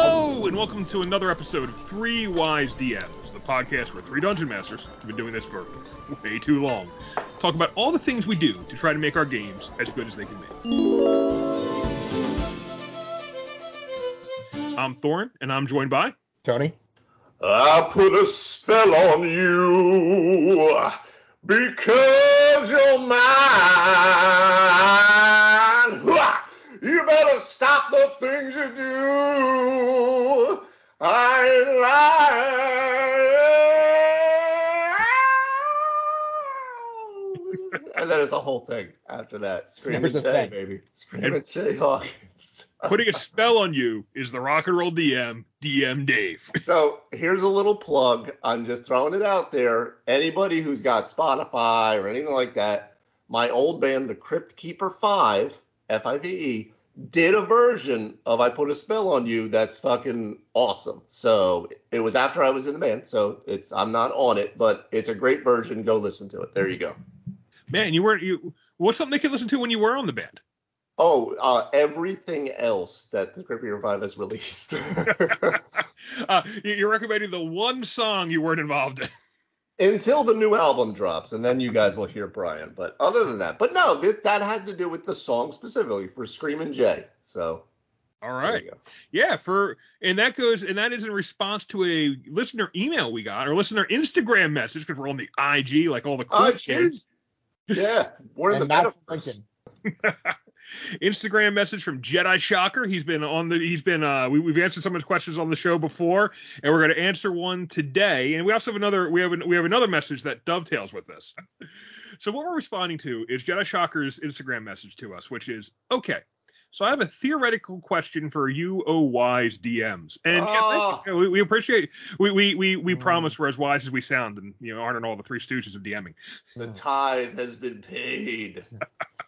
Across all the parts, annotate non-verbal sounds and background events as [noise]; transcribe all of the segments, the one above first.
Hello, and welcome to another episode of Three Wise DMs, the podcast where three dungeon masters have been doing this for [laughs] way too long. Talk about all the things we do to try to make our games as good as they can be. I'm Thorin, and I'm joined by Tony. I put a spell on you because you're mine. Hua! You better stop the things you do. I lie. and then it's a whole thing after that. Scream There's and a Jay, thing. baby. Screamin' Jay Hawkins. Putting a Spell on You is the rock and roll DM, DM Dave. [laughs] So here's a little plug. I'm just throwing it out there. Anybody who's got Spotify or anything like that, my old band, the Crypt Keeper 5, F I V E, did a version of I Put a Spell on You that's fucking awesome. So it was after I was in the band, so it's I'm not on it, but it's a great version. Go listen to it. There you go. Man, you weren't you. What's something they could listen to when you were on the band? Oh, uh, everything else that the Keeper 5 has released. [laughs] [laughs] Uh, you're recommending the one song you weren't involved in. Until the new album drops, and then you guys will hear Brian. But other than that, but no, th- that had to do with the song specifically for Screaming Jay. So All there right. you go. Yeah, for and that goes and that is in response to a listener email we got or listener Instagram message because we're on the IG like all the cool Oh, kids. Yeah, we're in the not from metaverse. [laughs] Instagram message from Jedi Shocker. He's been on the he's been uh we, we've answered some of his questions on the show before and we're going to answer one today and we also have another we have an, we have another message that dovetails with this. so what we're responding to is Jedi Shocker's Instagram message to us which is okay. So I have a theoretical question for you, oh wise DMs, and yeah, thank you. we, we appreciate. We we we, we Mm. promise we're as wise as we sound, and you know aren't in all the three stooges of DMing. The tithe has been paid. [laughs]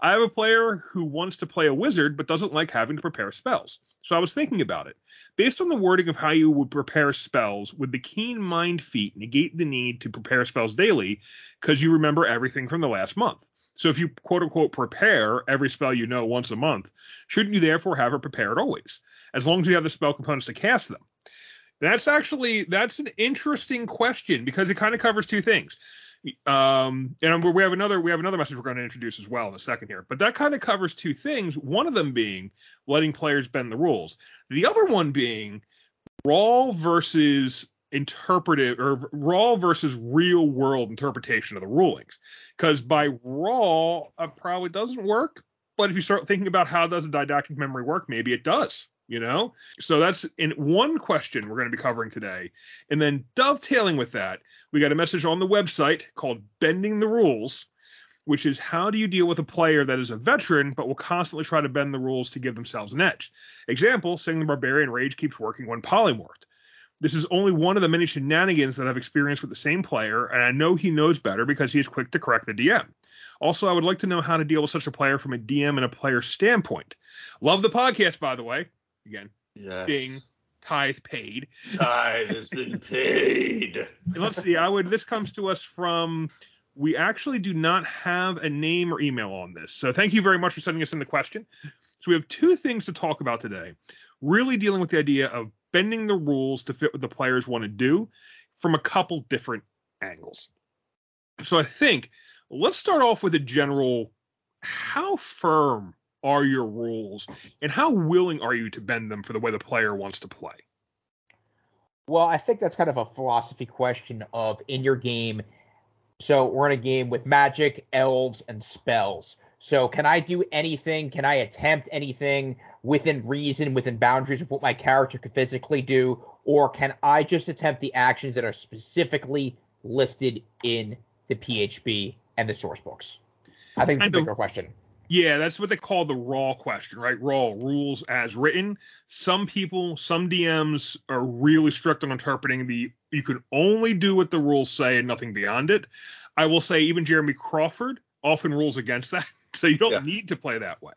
I have a player who wants to play a wizard but doesn't like having to prepare spells. So I was thinking about it. Based on the wording of how you would prepare spells, would the keen mind feat negate the need to prepare spells daily because you remember everything from the last month? So if you quote unquote prepare every spell you know once a month, shouldn't you therefore have it prepared always, as long as you have the spell components to cast them? That's actually that's an interesting question because it kind of covers two things um and we have another we have another message we're going to introduce as well in a second here but that kind of covers two things one of them being letting players bend the rules. The other one being raw versus interpretive or raw versus real world interpretation of the rulings. Because by raw uh, probably doesn't work but if you start thinking about how does a eidetic memory work maybe it does you know so that's in one question we're going to be covering today and then dovetailing with that we got a message on the website called Bending the Rules, which is how do you deal with a player that is a veteran but will constantly try to bend the rules to give themselves an edge? Example, saying the barbarian rage keeps working when polymorphed. This is only one of the many shenanigans that I've experienced with the same player, and I know he knows better because he is quick to correct the DM. Also, I would like to know how to deal with such a player from a DM and a player standpoint. Love the podcast, by the way. Again, Yes. Ding. tithe paid. Tithe has been [laughs] paid. And let's see. I would. This comes to us from. We actually do not have a name or email on this. So thank you very much for sending us in the question. So we have two things to talk about today. Really dealing with the idea of bending the rules to fit what the players want to do from a couple different angles. So I think let's start off with a general. How firm are your rules, and how willing are you to bend them for the way the player wants to play? Well, I think that's kind of a philosophy question of in your game. So we're in a game with magic, elves, and spells. So can I do anything? Can I attempt anything within reason, within boundaries of what my character could physically do? Or can I just attempt the actions that are specifically listed in the PHB and the source books? I think that's a bigger question. Yeah, that's what they call the raw question, right? Raw rules as written. Some people, some DMs are really strict on interpreting the you can only do what the rules say and nothing beyond it. I will say even Jeremy Crawford often rules against that. [laughs] So you don't Yeah. need to play that way.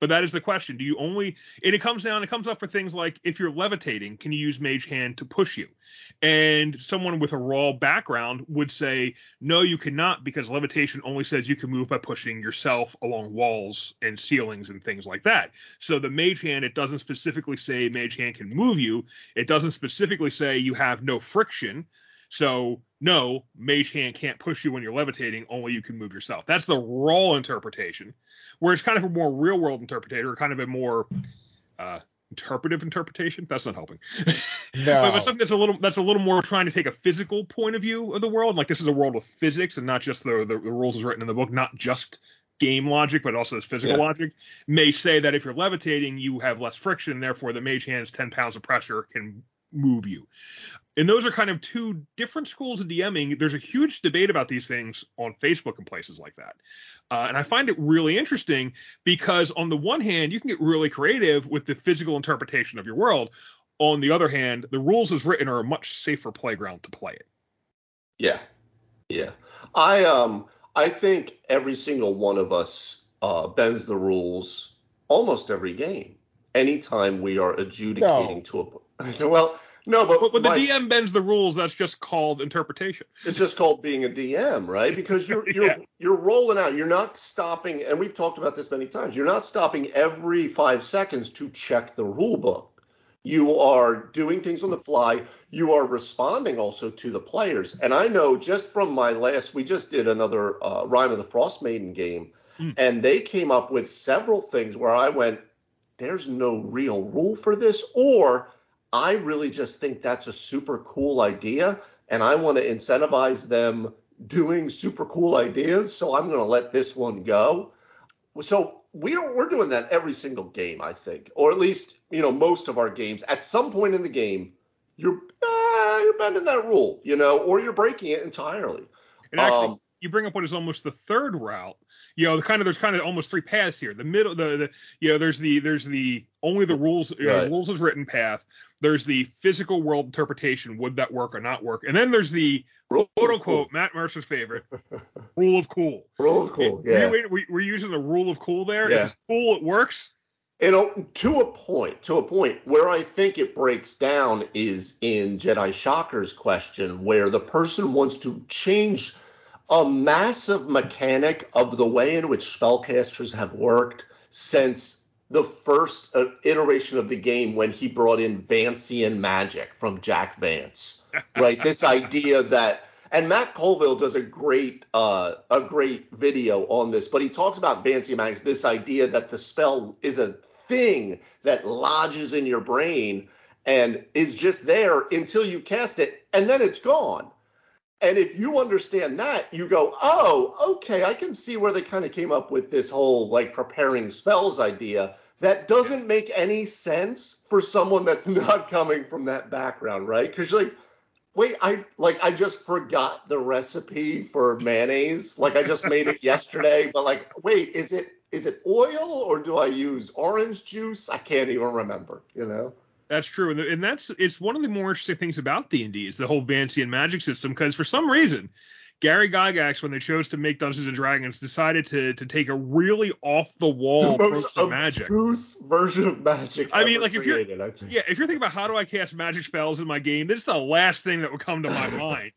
But that is the question. Do you only and it comes down, it comes up for things like if you're levitating, can you use Mage Hand to push you? And someone with a raw background would say, no, you cannot, because levitation only says you can move by pushing yourself along walls and ceilings and things like that. So the Mage Hand, it doesn't specifically say Mage Hand can move you. It doesn't specifically say you have no friction. So no, Mage Hand can't push you when you're levitating. Only you can move yourself. That's the raw interpretation. Where it's kind of a more real world interpretation, or kind of a more uh, interpretive interpretation. That's not helping. [laughs] No. but, but something that's a little that's a little more trying to take a physical point of view of the world. Like this is a world with physics and not just the the, the rules is written in the book, not just game logic, but also this physical Yeah. logic. May say that if you're levitating, you have less friction, therefore the mage hand's 10 pounds of pressure can move you. And those are kind of two different schools of DMing. There's a huge debate about these things on Facebook and places like that. Uh, and I find it really interesting because, on the one hand, you can get really creative with the physical interpretation of your world. On the other hand, the rules as written are a much safer playground to play it. Yeah. Yeah. I um I think every single one of us uh bends the rules almost every game. Anytime we are adjudicating No. to a [laughs] well, no, but, But when the DM bends the rules, that's just called interpretation. it's just called being a DM, right? Because you're [laughs] you're Yeah. you're rolling out. You're not stopping, and we've talked about this many times. You're not stopping every five seconds to check the rule book. You are doing things on the fly. You are responding also to the players. And I know just from my last, we just did another uh, Rime of the Frostmaiden game, Mm. and they came up with several things where I went, "There's no real rule for this," or I really just think that's a super cool idea, and I want to incentivize them doing super cool ideas. So I'm going to let this one go. So we're we're doing that every single game, I think, or at least you know most of our games. At some point in the game, you're uh, you're bending that rule, you know, or you're breaking it entirely. And actually, Um, you bring up what is almost the third route. You know, the kind of there's kind of almost three paths here. The middle, the, the you know, there's the there's the only the rules know, Right. rules is written path. There's the physical world interpretation. Would that work or not work? And then there's the Rule quote of unquote Matt Mercer's favorite [laughs] rule of cool. cool. Rule of cool. Yeah. we- we- We're using the rule of cool there. Yeah. If it's cool, it works. You oh, know, to a point, to a point where I think it breaks down is in Jedi Shocker's question, where the person wants to change a massive mechanic of the way in which spellcasters have worked since the first uh, iteration of the game when he brought in Vancian magic from Jack Vance, [laughs] right? this idea that and Matt Colville does a great uh, a great video on this, but he talks about Vancian magic, this idea that the spell is a thing that lodges in your brain and is just there until you cast it, and then it's gone. And if you understand that, you go, oh, okay, I can see where they kind of came up with this whole like preparing spells idea. That doesn't make any sense for someone that's [laughs] not coming from that background, right? Because you're like, wait, I like I just forgot the recipe for mayonnaise. Like I just made it [laughs] yesterday, but like, wait, is it is it oil or do I use orange juice? I can't even remember, you know? That's true, and, and that's it's one of the more interesting things about D and D is the whole Vancian magic system. Because for some reason, Gary Gygax, when they chose to make Dungeons and Dragons, decided to to take a really off the wall the approach to magic. version of magic. I mean, like, if you're- created, Yeah, if you're thinking about how do I cast magic spells in my game, this is the last thing that would come to my [laughs] mind.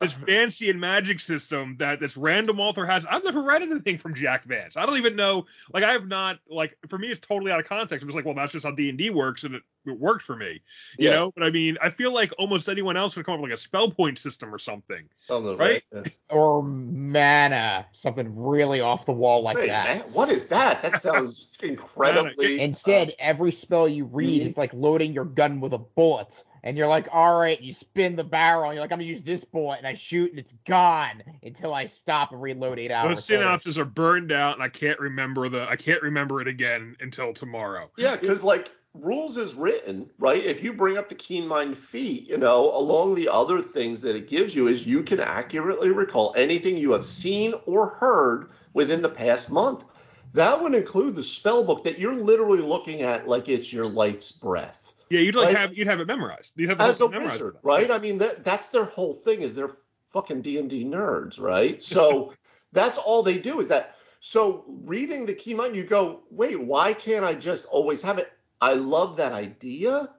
this Vancian magic system that this random author has. I've never read anything from Jack Vance. I don't even know. Like, I have not. Like, for me, it's totally out of context. I'm just like, well, that's just how D and D works, and it, it worked for me. You Yeah. know. But I mean, I feel like almost anyone else would come up with like a spell point system or something. Something, right? Yeah. Or mana, something really off the wall like Wait, that. man, what is that? That sounds [laughs] incredibly. Instead, every spell you read Mhm. is like loading your gun with a bullet. And you're like, all right, you spin the barrel, and you're like, I'm gonna use this bullet, and I shoot, and it's gone until I stop and reload eight hours. Those later. are burned out, and I can't remember the. I can't remember it again until tomorrow. Yeah, because like rules is written, right? If you bring up the keen mind feat, you know, along the other things that it gives you is you can accurately recall anything you have seen or heard within the past month. That would include the spell book that you're literally looking at like it's your life's breath. Yeah, you'd like Right. have you'd have it memorized. You'd have the As a memorized. wizard, right? I mean, that, that's their whole thing is they're fucking D&D nerds, right? So [laughs] that's all they do is that So reading the keen mind, you go, wait, why can't I just always have it? I love that idea.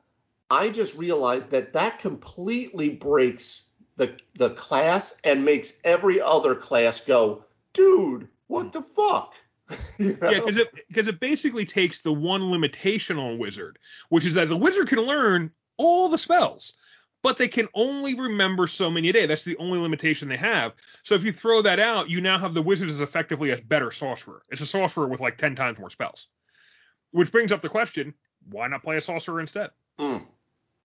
I just realized that that completely breaks the the class and makes every other class go, dude, what hmm. the fuck? [laughs] You know? Yeah, because it because it basically takes the one limitation on wizard, which is that the wizard can learn all the spells, but they can only remember so many a day. That's the only limitation they have. So if you throw that out, you now have the wizard as effectively a better sorcerer. It's a sorcerer with like ten times more spells, which brings up the question: Why not play a sorcerer instead? Mm.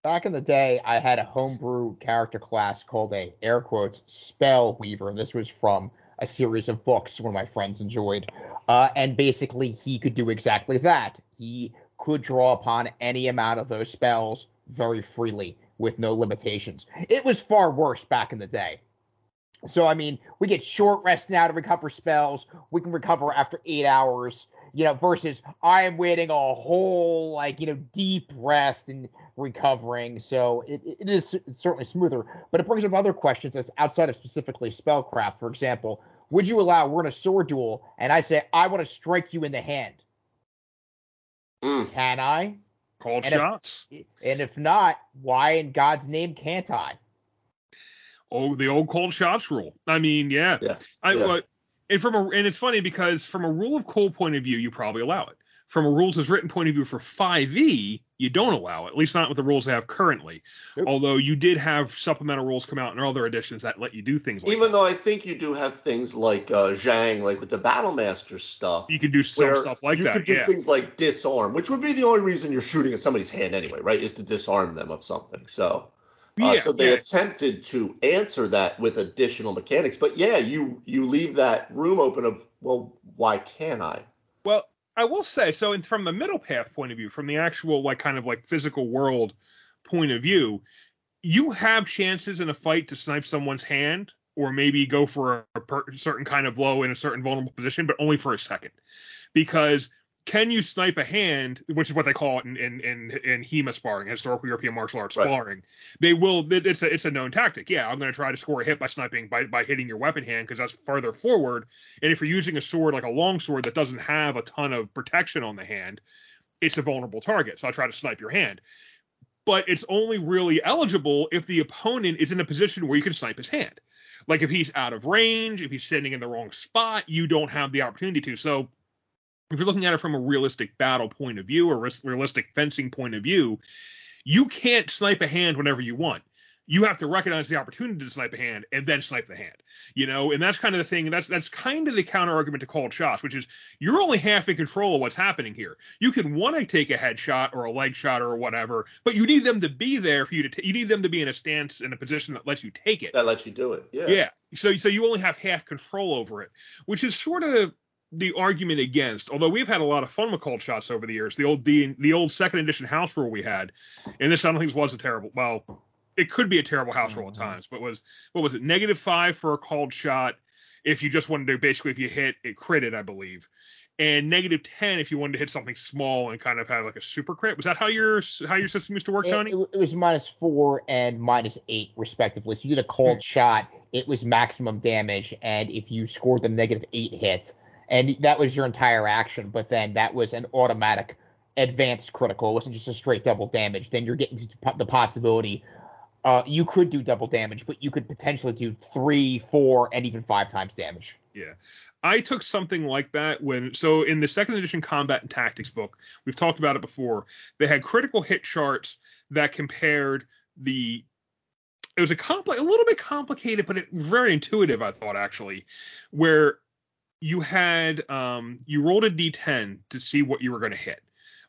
Back in the day, I had a homebrew character class called a air quotes spell weaver, and this was from a series of books one of my friends enjoyed. Uh, and basically, he could do exactly that. He could draw upon any amount of those spells very freely with no limitations. It was far worse back in the day. So, I mean, we get short rest now to recover spells. We can recover after eight hours, you know, versus I am waiting a whole, like, you know, deep rest and recovering. So it, it is certainly smoother. But it brings up other questions as outside of specifically spellcraft. For example, would you allow we're in a sword duel and I say I want to strike you in the hand? Mm. Can I? Called and shots. If, and if not, why in God's name can't I? Oh, the old called shots rule. I mean, yeah. Yeah. I, yeah. And from a and it's funny because from a rule of cool point of view, you probably allow it. From a rules as written point of view for 5e, you don't allow it, at least not with the rules they have currently. Nope. Although you did have supplemental rules come out in other editions that let you do things like Even that. though I think you do have things like uh, Zhang, like with the Battlemaster stuff. You could do some stuff like you that. You could do yeah. things like disarm, which would be the only reason you're shooting at somebody's hand anyway, right? Is to disarm them of something. So, uh, so they yeah. attempted to answer that with additional mechanics, but yeah, you you leave that room open of well, why can't I? Well, I will say so. In, from the middle path point of view, from the actual like kind of like physical world point of view, you have chances in a fight to snipe someone's hand or maybe go for a, a per, certain kind of blow in a certain vulnerable position, but only for a second, because can you snipe a hand, which is what they call it in in in, in HEMA sparring, historical European martial arts Right. sparring. They will. it- It's a it's a known tactic. Yeah, I'm going to try to score a hit by sniping by by hitting your weapon hand because that's farther forward. And if you're using a sword like a long sword that doesn't have a ton of protection on the hand, it's a vulnerable target. So I try to snipe your hand. But it's only really eligible if the opponent is in a position where you can snipe his hand. Like if he's out of range, if he's sitting in the wrong spot, you don't have the opportunity to. So if you're looking at it from a realistic battle point of view or realistic fencing point of view, you can't snipe a hand whenever you want. You have to recognize the opportunity to snipe a hand and then snipe the hand. You know, and that's kind of the thing. That's that's kind of the counter argument to called shots, which is you're only half in control of what's happening here. You can want to take a headshot or a leg shot or whatever, but you need them to be there for you to. T- you need them to be in a stance in a position that lets you take it. That lets you do it. Yeah. Yeah. So so you only have half control over it, which is sort of the argument against. Although we've had a lot of fun with called shots over the years. The old the, the old second edition house rule we had, and this I don't think was a terrible. Well, it could be a terrible house rule at Mhm. times, but was what was it? Negative five for a called shot if you just wanted to basically if you hit it critted, I believe. And negative ten if you wanted to hit something small and kind of have like a super crit. Was that how your how your system used to work, It, Tony? it- was minus four and minus eight, respectively. So you did a called Hmm. shot, it was maximum damage, and if you scored the negative eight hit, and that was your entire action, but then that was an automatic advanced critical. It wasn't just a straight double damage. Then you're getting the possibility. Uh, you could do double damage, but you could potentially do three, four, and even five times damage. Yeah. I took something like that when so in the second edition combat and tactics book, we've talked about it before. They had critical hit charts that compared the it was a compli- a little bit complicated, but it very intuitive, I thought actually, where you had um you rolled a d10 to see what you were going to hit.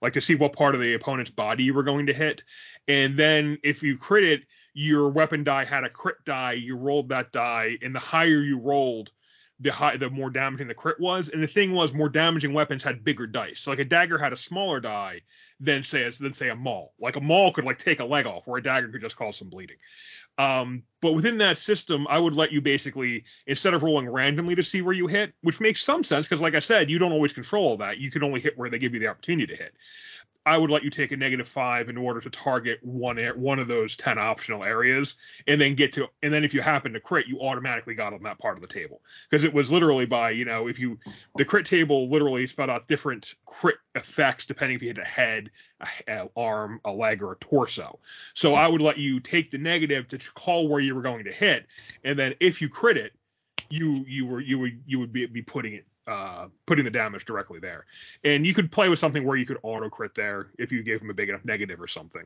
Like to see what part of the opponent's body you were going to hit. And then if you crit it, your weapon die had a crit die, you rolled that die, and the higher you rolled, the high, the more damaging the crit was. And the thing was, more damaging weapons had bigger dice. So like a dagger had a smaller die than say than say a maul. Like a maul could like take a leg off, where a dagger could just cause some bleeding. Um, but within that system, I would let you basically instead of rolling randomly to see where you hit, which makes some sense because like I said, you don't always control that. You can only hit where they give you the opportunity to hit. I would let you take a negative five in order to target one one of those ten optional areas, and then get to and then if you happen to crit, you automatically got on that part of the table because it was literally by you know if you the crit table literally spelled out different crit effects depending if you hit a head, a, a arm, a leg, or a torso. So I would let you take the negative to call where you were going to hit, and then if you crit it, you you were you would you would be, be putting it uh, putting the damage directly there. And you could play with something where you could auto crit there if you gave him a big enough negative or something.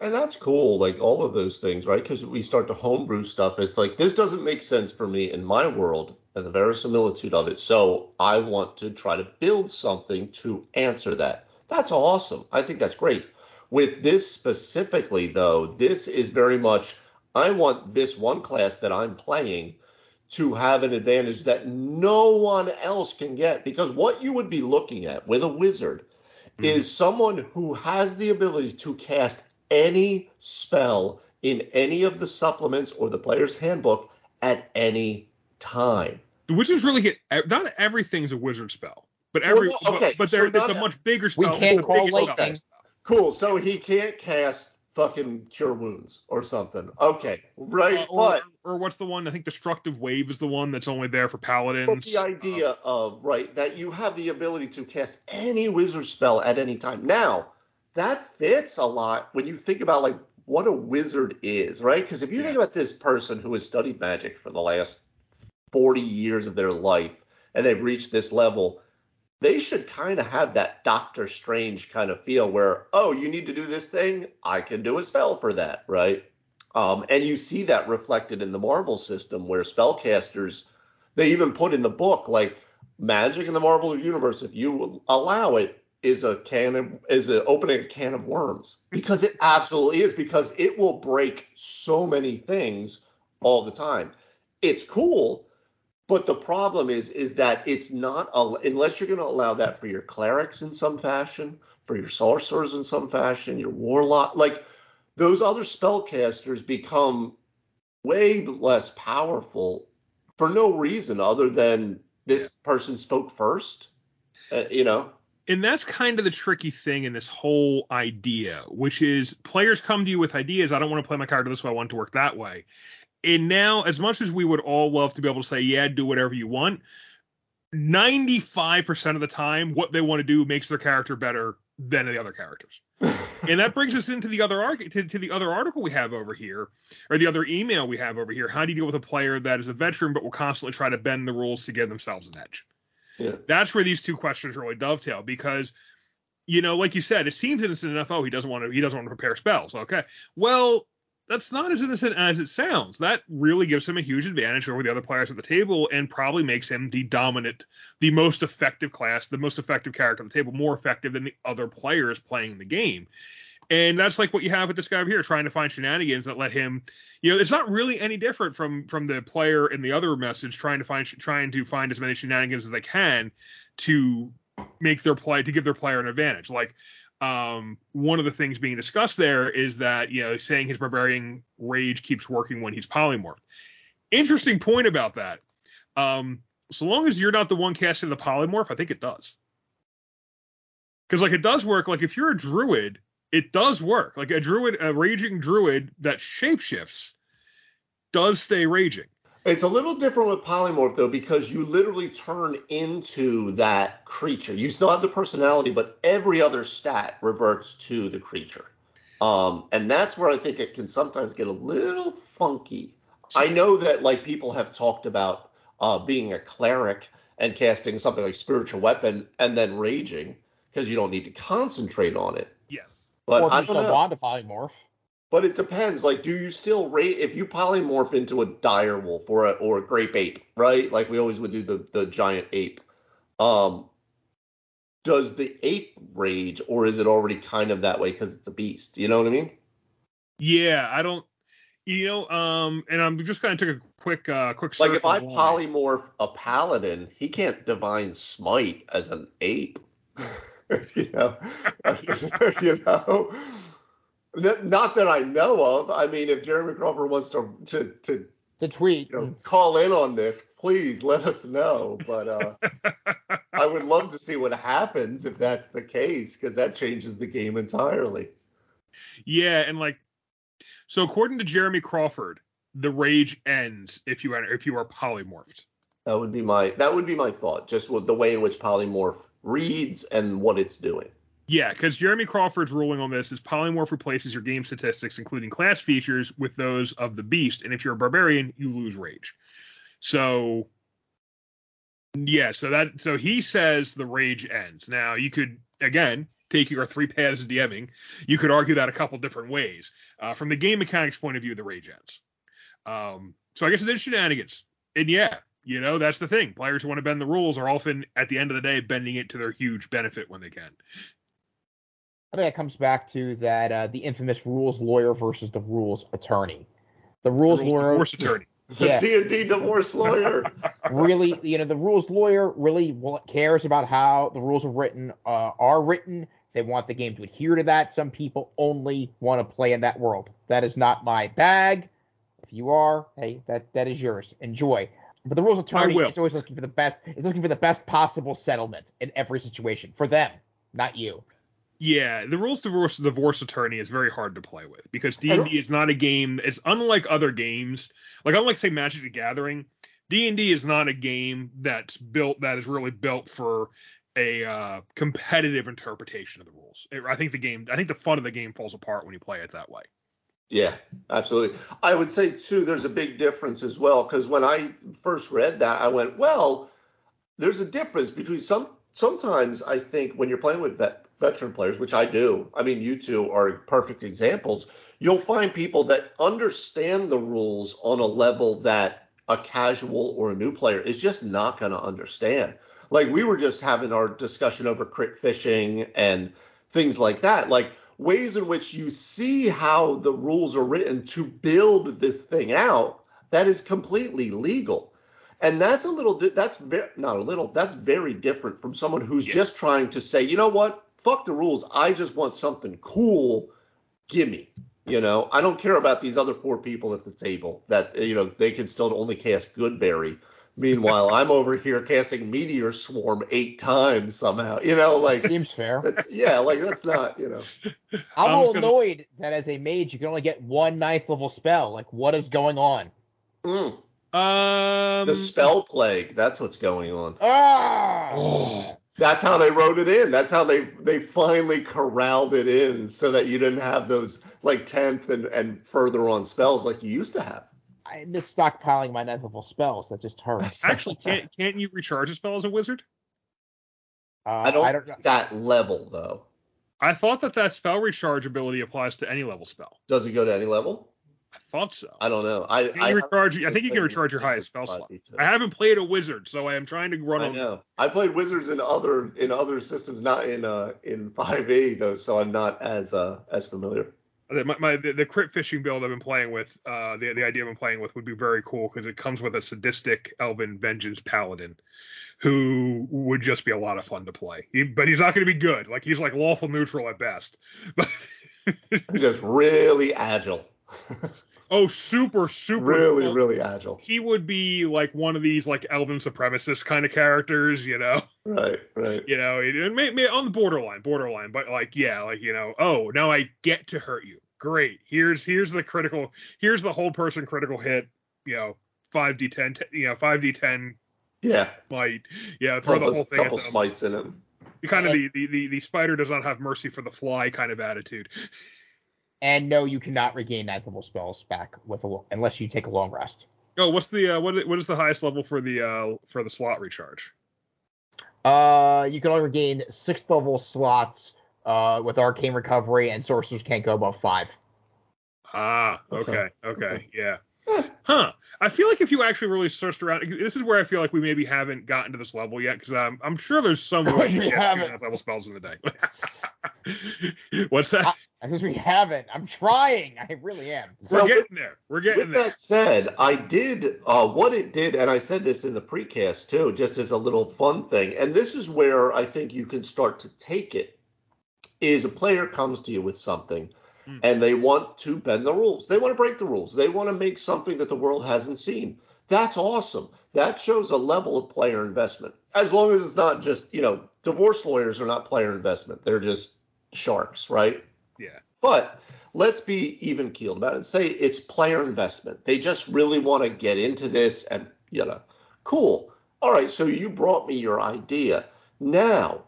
And that's cool, like all of those things, right? Because we start to homebrew stuff. It's like this doesn't make sense for me in my world and the verisimilitude of it. So I want to try to build something to answer that. That's awesome. I think that's great. With this specifically, though, this is very much I want this one class that I'm playing to have an advantage that no one else can get. Because what you would be looking at with a wizard mm-hmm. is someone who has the ability to cast any spell in any of the supplements or the player's handbook at any time. The wizards really get not everything's a wizard spell, but every well, okay, but, but so it's a much bigger spell. We can't call lightning. Cool. So he can't cast fucking cure wounds or something. Okay, right. Uh, or, or what's the one? I think destructive wave is the one that's only there for paladins. But the idea uh, of right that you have the ability to cast any wizard spell at any time. Now that fits a lot when you think about like what a wizard is, right? Because if you yeah. think about this person who has studied magic for the last 40 years of their life and they've reached this level they should kind of have that Doctor Strange kind of feel where, oh, you need to do this thing, I can do a spell for that, right? Um, and you see that reflected in the Marvel system where spellcasters, they even put in the book like magic in the Marvel universe, if you allow it, is a can of is a opening a can of worms because it absolutely is because it will break so many things all the time. It's cool but the problem is, is that it's not unless you're going to allow that for your clerics in some fashion, for your sorcerers in some fashion, your warlock, like those other spellcasters become way less powerful for no reason other than this yeah. person spoke first. Uh, you know. And that's kind of the tricky thing in this whole idea, which is players come to you with ideas. I don't want to play my character this way. I want it to work that way and now as much as we would all love to be able to say yeah do whatever you want 95% of the time what they want to do makes their character better than the other characters. [laughs] And that brings us into the other arg- to, to, the other article we have over here or the other email we have over here. How do you deal with a player that is a veteran but will constantly try to bend the rules to give themselves an edge? Yeah. that's where these two questions really dovetail because you know like you said it seems innocent enough oh he doesn't want to he doesn't want to prepare spells okay. Well that's not as innocent as it sounds. That really gives him a huge advantage over the other players at the table and probably makes him the dominant, the most effective class, the most effective character on the table, more effective than the other players playing the game. And that's like what you have with this guy over here, trying to find shenanigans that let him, you know, it's not really any different from from the player in the other message, trying to find trying to find as many shenanigans as they can to make their play to give their player an advantage. Like um, one of the things being discussed there is that you know saying his barbarian rage keeps working when he's polymorphed. Interesting point about that. Um, so long as you're not the one casting the polymorph, I think it does. Because like it does work. Like if you're a druid, it does work. Like a druid, a raging druid that shapeshifts does stay raging. It's a little different with polymorph though because you literally turn into that creature. You still have the personality, but every other stat reverts to the creature. Um, and that's where I think it can sometimes get a little funky. I know that like people have talked about uh, being a cleric and casting something like spiritual weapon and then raging because you don't need to concentrate on it. Yes. But or just don't want to polymorph. But it depends. Like, do you still rate if you polymorph into a dire wolf or a or a grape ape, right? Like we always would do the the giant ape. Um, does the ape rage, or is it already kind of that way because it's a beast? You know what I mean? Yeah, I don't. You know, um, and I'm just kind of took a quick uh quick like if I polymorph a paladin, he can't divine smite as an ape. [laughs] you know, [laughs] you know. Not that I know of. I mean, if Jeremy Crawford wants to to to The tweet. you know, call in on this, please let us know. But uh, [laughs] I would love to see what happens if that's the case, because that changes the game entirely. Yeah, and like, so according to Jeremy Crawford, the rage ends if you are if you are polymorphed. That would be my that would be my thought, just with the way in which polymorph reads and what it's doing. Yeah, because Jeremy Crawford's ruling on this is polymorph replaces your game statistics, including class features, with those of the beast, and if you're a barbarian, you lose rage. So yeah, so that so he says the rage ends. Now you could again take your three paths of DMing. You could argue that a couple different ways. Uh, from the game mechanics point of view, the rage ends. Um, so I guess it's shenanigans. And yeah, you know that's the thing. Players who want to bend the rules are often at the end of the day bending it to their huge benefit when they can. I think it comes back to that uh, the infamous rules lawyer versus the rules attorney. The rules, Rules lawyer, divorce attorney. [laughs] The yeah, D and D divorce lawyer. [laughs] really, you know, the rules lawyer really cares about how the rules are written uh, are written. They want the game to adhere to that. Some people only want to play in that world. That is not my bag. If you are, hey, that that is yours. Enjoy. But the rules attorney is always looking for the best. Is looking for the best possible settlement in every situation for them, not you. Yeah, the rules divorce divorce attorney is very hard to play with because D and D is not a game. It's unlike other games, like unlike say Magic the Gathering. D and D is not a game that's built that is really built for a uh, competitive interpretation of the rules. It- I think the game, I think the fun of the game falls apart when you play it that way. Yeah, absolutely. I would say too, there's a big difference as well because when I first read that, I went, well, there's a difference between some. Sometimes I think when you're playing with vet, veteran players, which I do, I mean, you two are perfect examples. You'll find people that understand the rules on a level that a casual or a new player is just not going to understand. Like we were just having our discussion over crit fishing and things like that. Like ways in which you see how the rules are written to build this thing out that is completely legal. And that's a little that's very not a little that's very different from someone who's Yeah. just trying to say, you know what? Fuck the rules. I just want something cool. Gimme. You know, I don't care about these other four people at the table that you know they can still only cast Goodberry. Meanwhile, [laughs] I'm over here casting Meteor Swarm eight times somehow. You know, like Seems fair. yeah, like that's not, you know. [laughs] I'm I a was little gonna- annoyed that as a mage you can only get one ninth level spell. Like, what is going on? Mm, Um, the spell plague, that's what's going on. Ah! [sighs] [sighs] [sighs] That's how they wrote it in. That's how they they finally corralled it in so that you didn't have those like tenth and, and further on spells like you used to have. I miss stockpiling my ninth level spells. That just hurts. [laughs] actually, can't can't you recharge a spell as a wizard? Uh, I don't, I don't know. that level though. I thought that that spell recharge ability applies to any level spell. Does it go to any level? I thought so. I don't know. I I, recharge? I think you can recharge your highest spell slot. I haven't played a wizard, so I am trying to run I on. know. I played Wizards in other in other systems, not in uh in 5e though, so I'm not as uh as familiar. the- My, my the, the crit fishing build I've been playing with, uh, the the idea I've been playing with would be very cool because it comes with a sadistic elven vengeance paladin, who would just be a lot of fun to play. He, but he's not going to be good. Like he's like lawful neutral at best. [laughs] But Just really agile. [laughs] oh, super super really, well, really agile. He would be like one of these like elven supremacist kind of characters, you know. [laughs] Right, right. you know, it, it may, may, on the borderline, borderline, but like, yeah, like you know, oh, now I get to hurt you. Great. Here's here's the critical. Here's the whole person critical hit. You know, five d ten. You know, five d ten Yeah. might. Yeah, throw the Couple, whole thing couple smites in him. Kind of the, the the the spider does not have mercy for the fly kind of attitude. [laughs] And no, you cannot regain ninth level spells back with a lo- unless you take a long rest. Oh, what's the uh, what is, what is the highest level for the uh for the slot recharge? Uh, you can only regain sixth level slots uh, with arcane recovery, and sorcerers can't go above five. Ah, [laughs] Okay. okay, okay, Okay. yeah. Huh. I feel like if you actually really searched around, this is where I feel like we maybe haven't gotten to this level yet, because I'm, I'm sure there's some way to get level spells in the day. [laughs] What's that? Because we haven't. I'm trying. I really am. We're Well, getting there. We're getting With there. that said, I did uh, what it did, and I said this in the precast too, just as a little fun thing. And this is where I think you can start to take it. Is a player comes to you with something, mm. and they want to bend the rules. They want to break the rules. They want to make something that the world hasn't seen. That's awesome. That shows a level of player investment. As long as it's not just, you know, divorce lawyers are not player investment. They're just sharks, right? Yeah. But let's be even keeled about it. Say it's player investment. They just really want to get into this and, you know, cool. All right, so you brought me your idea. Now,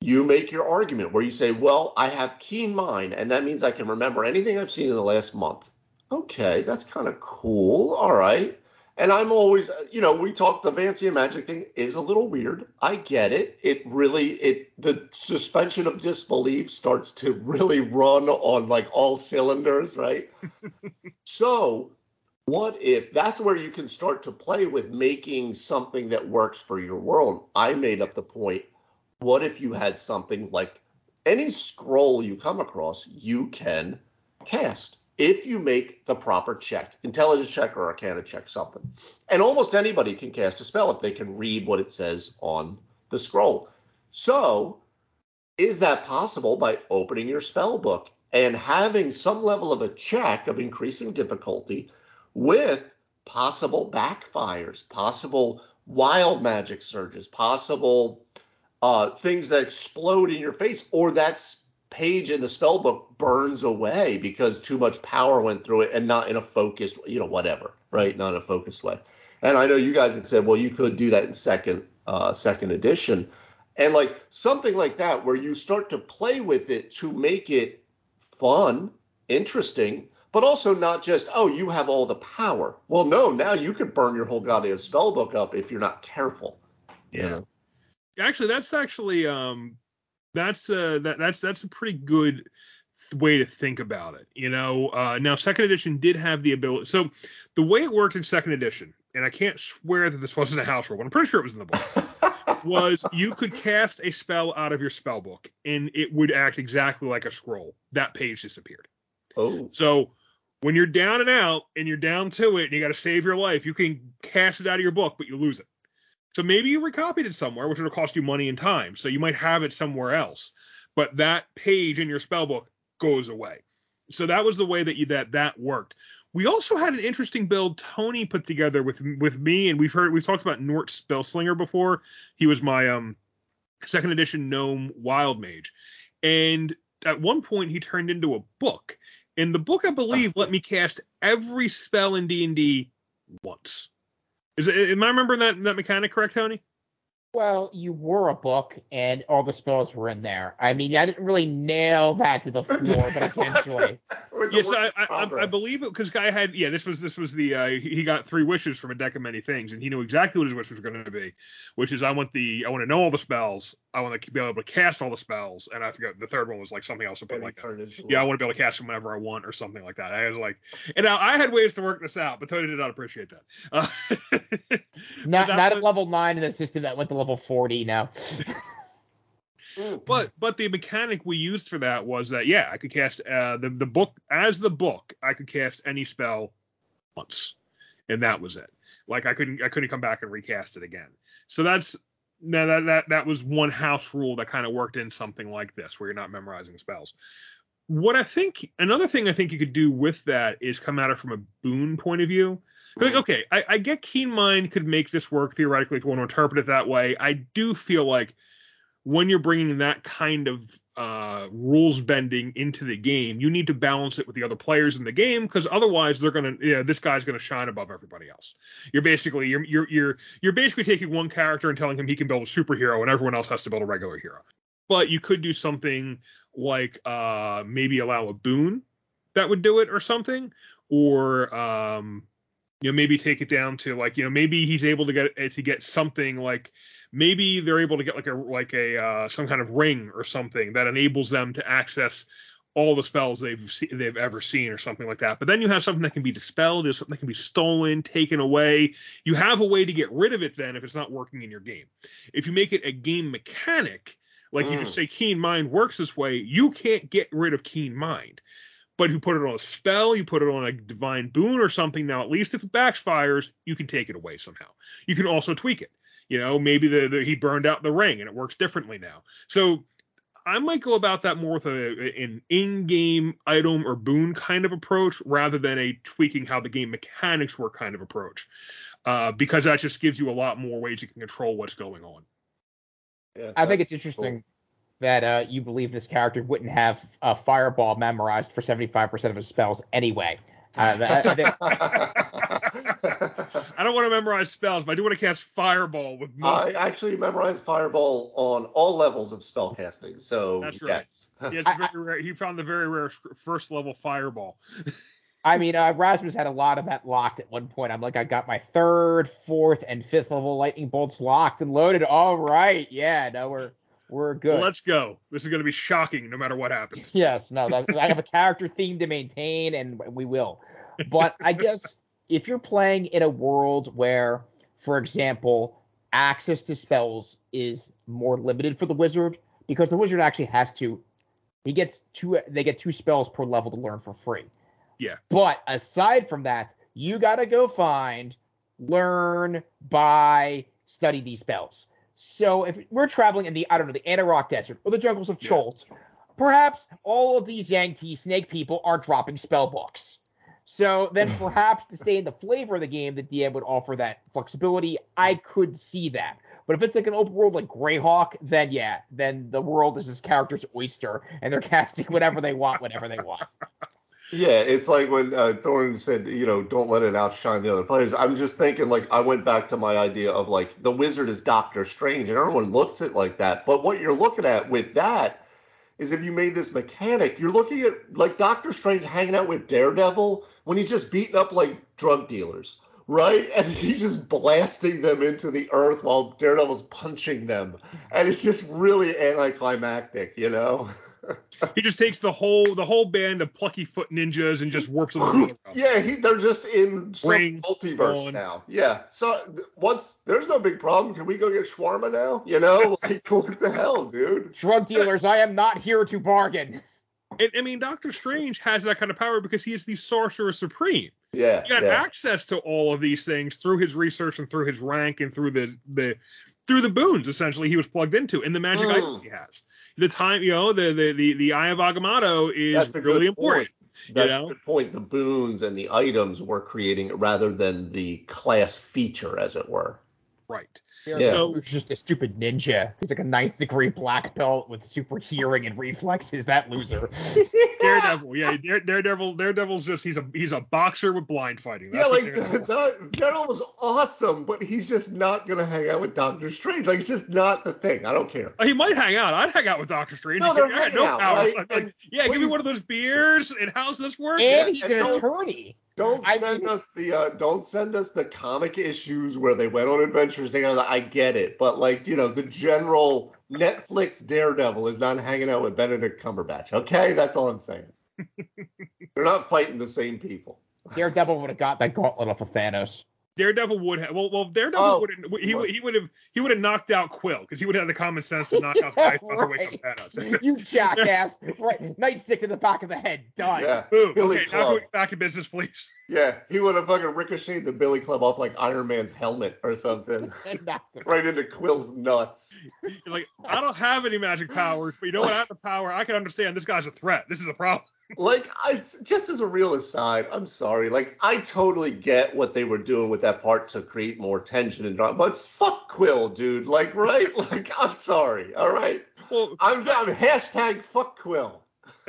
you make your argument where you say, well, I have keen mind, and that means I can remember anything I've seen in the last month. Okay, that's kind of cool. All right. And I'm always, you know, we talked the Vancian magic thing is a little weird. I get it. It really, it the suspension of disbelief starts to really run on like all cylinders, right? [laughs] so, what if that's where you can start to play with making something that works for your world? I made up the point. What if you had something like any scroll you come across, you can cast? If you make the proper check, intelligence check or arcana check, something. And almost anybody can cast a spell if they can read what it says on the scroll. So, is that possible by opening your spell book and having some level of a check of increasing difficulty with possible backfires, possible wild magic surges, possible uh, things that explode in your face, or that's page in the spell book burns away because too much power went through it and not in a focused, you know, whatever, right? Not in a focused way. And I know you guys had said, well, you could do that in second uh, second edition, and like something like that where you start to play with it to make it fun, interesting, but also not just oh you have all the power. Well, no, now you could burn your whole goddamn spell book up if you're not careful. Yeah. You know? Actually, that's actually um that's uh that that's that's a pretty good way to think about it. You know, uh, now second edition did have the ability. So the way it worked in second edition, and I can't swear that this wasn't a house rule, but I'm pretty sure it was in the book. [laughs] was you could cast a spell out of your spell book and it would act exactly like a scroll. That page disappeared. Oh. So when you're down and out and you're down to it and you got to save your life, you can cast it out of your book, but you lose it. So maybe you recopied it somewhere, which would cost you money and time. So you might have it somewhere else, but that page in your spellbook goes away. So that was the way that you, that that worked. We also had an interesting build Tony put together with with me, and we've heard we've talked about Nort Spellslinger before. He was my um second edition gnome wild mage, and at one point he turned into a book. And the book, I believe, let me cast every spell in D and D once. Is it, am I remembering that that mechanic correct, Tony? Well, you were a book, and all the spells were in there. I mean, I didn't really nail that to the [laughs] floor, but essentially, yes, I, I, I, believe it because guy had yeah. This was this was the uh, he got three wishes from a deck of many things, and he knew exactly what his wish was going to be, which is I want the I want to know all the spells, I want to be able to cast all the spells, and I forgot the third one was like something else. But like yeah, I want to be able to cast them whenever I want or something like that. I was like, and now I had ways to work this out, but Tony did not appreciate that. Uh, [laughs] not not was, at level nine in the system that went to level forty now. but but the mechanic we used for that was that yeah, I could cast uh, the the book as the book. I could cast any spell once, and that was it. Like I couldn't I couldn't come back and recast it again. So that's that that that, that was one house rule that kind of worked in something like this where you're not memorizing spells. What I think another thing I think you could do with that is come at it from a boon point of view. Like, okay, I, I get Keen Mind could make this work theoretically if you want to interpret it that way. I do feel like when you're bringing that kind of uh, rules bending into the game, you need to balance it with the other players in the game because otherwise they're gonna, yeah, this guy's gonna shine above everybody else. You're basically you're you're you're you're basically taking one character and telling him he can build a superhero and everyone else has to build a regular hero. But you could do something like uh, maybe allow a boon that would do it or something, or um, you know maybe take it down to like you know maybe he's able to get to get something like maybe they're able to get like a like a uh, some kind of ring or something that enables them to access all the spells they've se- they've ever seen or something like that. But then you have something that can be dispelled, there's something that can be stolen, taken away. You have a way to get rid of it then if it's not working in your game. If you make it a game mechanic, like mm. you just say keen mind works this way, you can't get rid of keen mind. But if you put it on a spell, you put it on a divine boon or something, now at least if it backfires, you can take it away somehow. You can also tweak it. You know, maybe the, the, he burned out the ring and it works differently now. So I might go about that more with a, an in-game item or boon kind of approach rather than a tweaking how the game mechanics work kind of approach, uh, because that just gives you a lot more ways you can control what's going on. Yeah, I think it's interesting that uh, you believe this character wouldn't have a fireball memorized for 75% of his spells anyway. Uh, that- that- [laughs] I don't want to memorize spells, but I do want to cast Fireball with me. I actually memorized Fireball on all levels of spell casting, So That's right. yes. He, has [laughs] I- rare, he found the very rare first level Fireball. I mean, uh, Rasmus had a lot of that locked at one point. I'm like, I got my third, fourth, and fifth level lightning bolts locked and loaded. All right, yeah, no, we're we're good. Let's go. This is going to be shocking no matter what happens. [laughs] Yes, no, that, I have a character theme to maintain, and we will. But I guess [laughs] if you're playing in a world where, for example, access to spells is more limited for the wizard, because the wizard actually has to, he gets two, they get two spells per level to learn for free. Yeah. But aside from that, you gotta go find, learn, buy, study these spells. So if we're traveling in the, I don't know, the Anauroch Desert or the jungles of Yeah. Chult, perhaps all of these Yuan-ti snake people are dropping spell books. So then perhaps to stay in the flavor of the game, the DM would offer that flexibility. I mm. could see that. But if it's like an open world like Greyhawk, then yeah, then the world is this character's oyster and they're [laughs] casting whatever they want, whenever they want. Yeah, it's like when uh, Thorne said, you know, don't let it outshine the other players. I'm just thinking, like, I went back to my idea of like the wizard is Doctor Strange, and everyone looks at like that. But what you're looking at with that is if you made this mechanic, you're looking at like Doctor Strange hanging out with Daredevil when he's just beating up like drug dealers, right? [laughs] And he's just blasting them into the earth while Daredevil's punching them, and it's just really anticlimactic, you know? [laughs] He just takes the whole the whole band of plucky foot ninjas and just warps them. [laughs] Yeah, he, they're just in some Ring multiverse on. now. Yeah. So th- once there's no big problem, can we go get shawarma now? You know, [laughs] like what the hell, dude? Drug dealers, I am not here to bargain. And, I mean, Doctor Strange has that kind of power because he is the Sorcerer Supreme. Yeah. He got yeah. access to all of these things through his research and through his rank and through the the through the boons essentially he was plugged into and the magic Mm. items he has. The time, you know, the the the, the Eye of Agamotto is really important. point. That's know? a good point. The boons and the items were creating it rather than the class feature, as it were. Right. Yeah. So He's just a stupid ninja. He's like a ninth degree black belt with super hearing and reflexes. That loser. [laughs] Daredevil, yeah, [laughs] Dare, Daredevil, Daredevil's just he's a he's a boxer with blind fighting. Yeah, That's what like Daredevil- that, Daredevil was awesome, but he's just not gonna hang out with Doctor Strange. Like it's just not the thing. I don't care. He might hang out. I'd hang out with Doctor Strange. No, He they're could- I had hanging out, powers. right? I'd like, And yeah, give me one of those beers. And how's this work? And he's and an don't- attorney. Don't I send mean- us the uh, don't send us the comic issues where they went on adventures. together. I get it, but like you know, the general Netflix Daredevil is not hanging out with Benedict Cumberbatch. Okay, that's all I'm saying. [laughs] They're not fighting the same people. Daredevil would have got that gauntlet off of Thanos. Daredevil would have. Well, well, Daredevil Oh, would have. He would. He would have. He would have knocked out Quill because he would have the common sense to knock [laughs] out the ice not to wake up Thanos. [laughs] you jackass. Right. Nightstick in the back of the head. Done. Yeah, Boom. Billy Okay, Club. go back to business, please. Yeah, he would have fucking ricocheted the Billy Club off like Iron Man's helmet or something, [laughs] And knocked him. right into Quill's nuts. He's like, I don't have any magic powers, but you know what? I have the power. I can understand this guy's a threat. This is a problem. Like, I just as a real aside, I'm sorry. Like, I totally get what they were doing with that part to create more tension and drama, but fuck Quill, dude. Like, right? [laughs] Like, I'm sorry. All right. Well, I'm down. Hashtag fuck Quill. [laughs]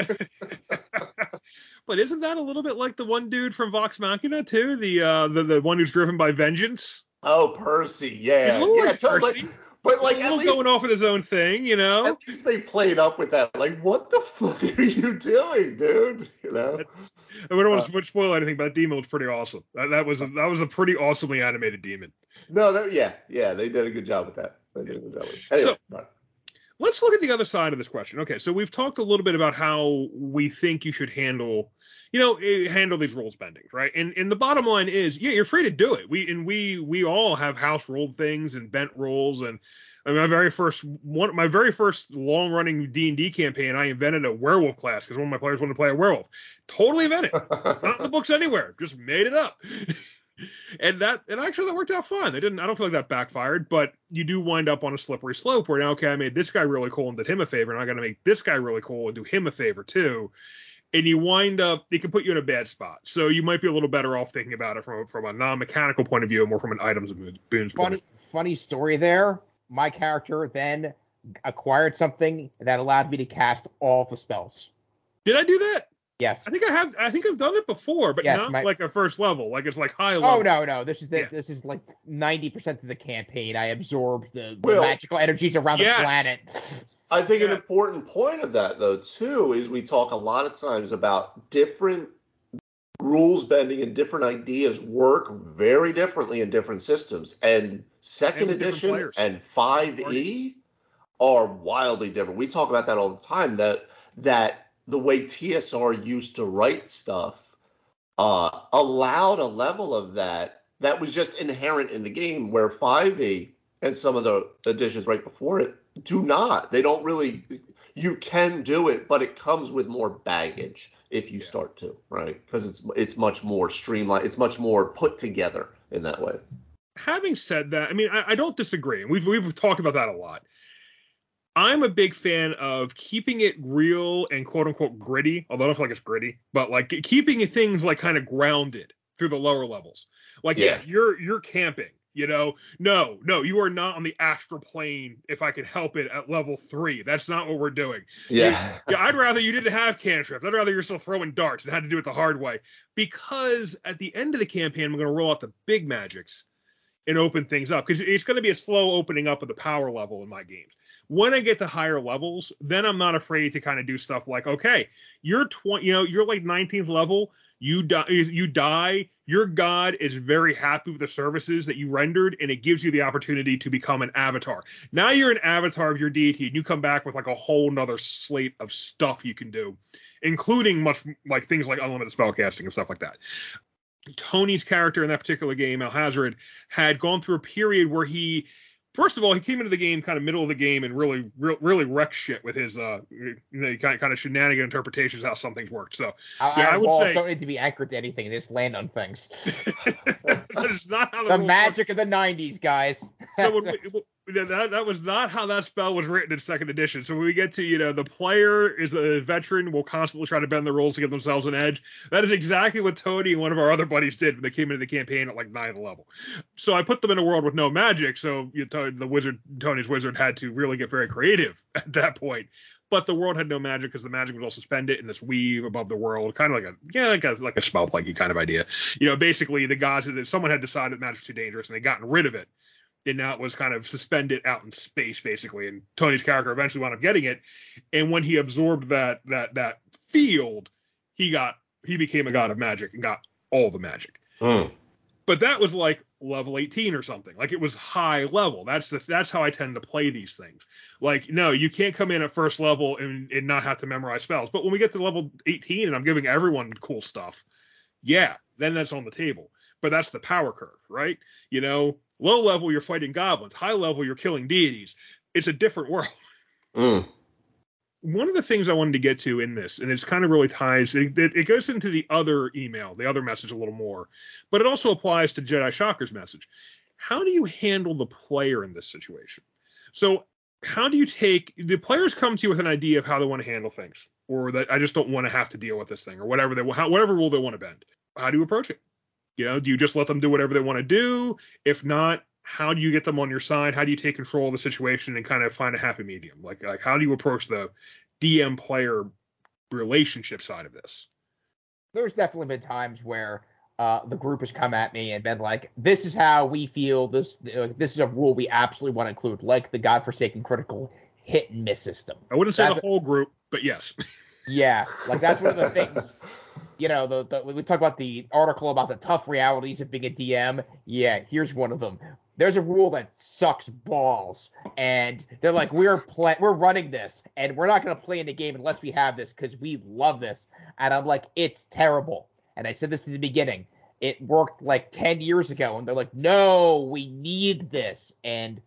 but isn't that a little bit like the one dude from Vox Machina too? The uh, the the one who's driven by vengeance. Oh, Percy. Yeah. He's a little yeah. like totally. Percy. But like, at least, going off with his own thing, you know. at least they played up with that. Like, what the fuck are you doing, dude? You know. I don't want Uh, to spoil anything, but that demon was pretty awesome. That, that was a, that was a pretty awesomely animated demon. No, that, yeah, yeah, they did a good job with that. They did a good job with it. Anyway, So- Let's look at the other side of this question. Okay, so we've talked a little bit about how we think you should handle, you know, eh, handle these rules bendings, right? And and the bottom line is, yeah, you're free to do it. We and we we all have house ruled things and bent rules and. I mean, my very first one, my very first long running D and D campaign, I invented a werewolf class because one of my players wanted to play a werewolf. Totally invented, [laughs] not in the books anywhere, just made it up. [laughs] and that and actually that worked out fine. I didn't I don't feel like that backfired, but you do wind up on a slippery slope where now okay, I made this guy really cool and did him a favor, and I gotta make this guy really cool and do him a favor too. And you wind up it can put you in a bad spot. So you might be a little better off thinking about it from a, from a non-mechanical point of view, more from an items and boons point Funny funny story there. My character then acquired something that allowed me to cast all the spells. Did I do that? Yes. I think I have I think I've done it before, but Yes, not my- like a first level. Like it's like high oh, level. Oh no, no. This is the, Yeah. this is like ninety percent of the campaign. I absorbed the, the Well, magical energies around yes. the planet. I think an important point of that, though, too, is we talk a lot of times about different rules bending and different ideas work very differently in different systems. And second And edition and 5e are wildly different. We talk about that all the time. That that the way TSR used to write stuff uh, allowed a level of that that was just inherent in the game, where 5e and some of the editions right before it do not. They don't really. You can do it, but it comes with more baggage if you Yeah. start to, right? Because it's it's much more streamlined. It's much more put together in that way. having said that, I mean, I, I don't disagree. And we've we've talked about that a lot. I'm a big fan of keeping it real and quote unquote gritty, although I don't feel like it's gritty, but like keeping things like kind of grounded through the lower levels. Like, yeah, Yeah. you're you're camping, you know. No, no, you are not on the astral plane if I could help it at level three. That's not what we're doing. Yeah. Yeah, I'd rather you didn't have cantrips. I'd rather you're still throwing darts and had to do it the hard way. Because at the end of the campaign, I'm going to roll out the big magics and open things up. Because it's going to be a slow opening up of the power level in my games. When I get to higher levels, then I'm not afraid to kind of do stuff like, okay, you're 20, you know, you're like 19th level. You die. You die. Your god is very happy with the services that you rendered, and it gives you the opportunity to become an avatar. Now you're an avatar of your deity, and you come back with like a whole nother slate of stuff you can do, including much like things like unlimited spellcasting and stuff like that. Tony's character in that particular game, Alhazred, had gone through a period where he, first of all, he came into the game kind of middle of the game and really, really, really wrecked shit with his, uh, you know, kind of, kind of shenanigan interpretations of how some things worked. So Our, Yeah, I our would say- don't need to be anchored to anything. They just land on things. [laughs] that is not how the, The magic of the '90s, guys. so when [laughs] we, that, that was not how that spell was written in second edition. So when we get to, you know, the player is a veteran, will constantly try to bend the rules to give themselves an edge. That is exactly what Tony and one of our other buddies did when they came into the campaign at like ninth level. So I put them in a world with no magic. So you know, the wizard, Tony's wizard, had to really get very creative [laughs] at that point. But the world had no magic because the magic was all suspended in this weave above the world, kind of like a yeah, like a like a spell plaguey kind of idea. You know, basically the gods had someone had decided that magic was too dangerous and they gotten rid of it and now it was kind of suspended out in space basically and tony's character eventually wound up getting it. And when he absorbed that that that field he got he became a god of magic and got all the magic. Mm. but that was like level 18 or something. Like it was high level. That's the, that's how i tend to play these things. Like no you can't come in at first level and, and not have to memorize spells. But when we get to level 18 and i'm giving everyone cool stuff yeah then that's on the table. But that's the power curve right? You know low level you're fighting goblins high level you're killing deities it's a different world [laughs] Mm. one of the things I wanted to get to in this, and it's kind of really ties, it, it, it goes into the other email, the other message a little more, but it also applies to Jedi Shocker's message. How do you handle the player in this situation? So, how do you take the players come to you with an idea of how they want to handle things, or that I just don't want to have to deal with this thing, or whatever they how, whatever rule they want to bend? How do you approach it? You know, do you just let them do whatever they want to do? If not, how do you get them on your side? How do you take control of the situation and kind of find a happy medium? Like, like how do you approach the DM player relationship side of this? There's definitely been times where uh, the group has come at me and been like, "This is how we feel. This uh, this is a rule we absolutely want to include, like the godforsaken critical hit and miss system." I wouldn't say That's- the whole group, but yes. Yeah, like that's one of the things. [laughs] You know, the, the we talk about the article about the tough realities of being a DM. Yeah, here's one of them. There's a rule that sucks balls, and they're like, we're play- we're running this, and we're not gonna play in the game unless we have this because we love this. And I'm like, it's terrible. And I said this in the beginning. It worked like 10 years ago, and they're like, no, we need this. And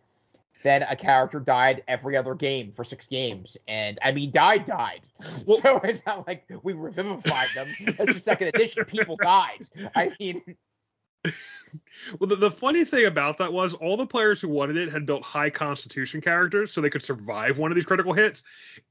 then a character died every other game for six games, and I mean, died, died. [laughs] Well- so it's not like we revivified them. That's the second edition. People [laughs] died. I mean, Well, the, the funny thing about that was all the players who wanted it had built high constitution characters so they could survive one of these critical hits.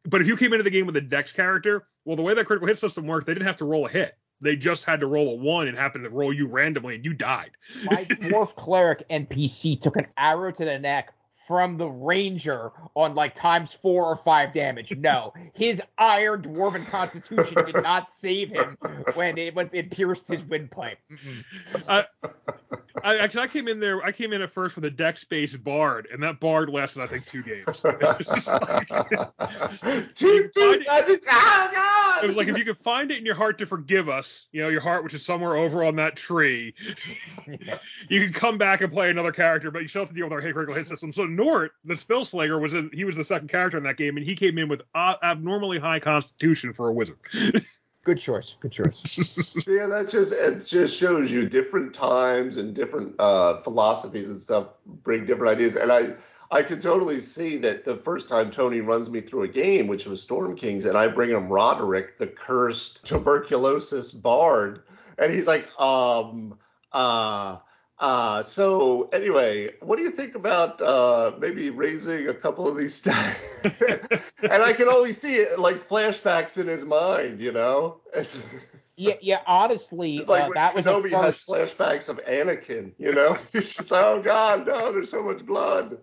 But if you came into the game with a dex character, well, the way that critical hit system worked, they didn't have to roll a hit. They just had to roll a one and happened to roll you randomly and you died. My [laughs] dwarf cleric NPC took an arrow to the neck from the ranger on like times four or five damage. No, [laughs] his iron dwarven constitution did not save him when it when it pierced his windpipe. I, I actually I came in there. I came in at first with a dex based bard, and that bard lasted I think two games. [laughs] [laughs] two, two magic. Oh, God! It was like if you could find it in your heart to forgive us, you know, your heart which is somewhere over on that tree, you can come back and play another character, but you still have to deal with our hit critical hit system. So Nort, the Spellslayer, was in, he was the second character in that game, and he came in with uh, abnormally high constitution for a wizard. [laughs] Good choice. Good choice. [laughs] yeah, that just it just shows you different times and different uh, philosophies and stuff bring different ideas. And I I can totally see that the first time Tony runs me through a game, which was Storm Kings, and I bring him Roderick, the cursed tuberculosis bard, and he's like, um, uh, uh, so anyway, what do you think about uh, maybe raising a couple of these stats? [laughs] and I can always see it like flashbacks in his mind, you know. [laughs] yeah, yeah. Honestly, it's like uh, that was Kenobi first. has flashbacks of Anakin, you know. [laughs] He's just oh god, no, there's so much blood.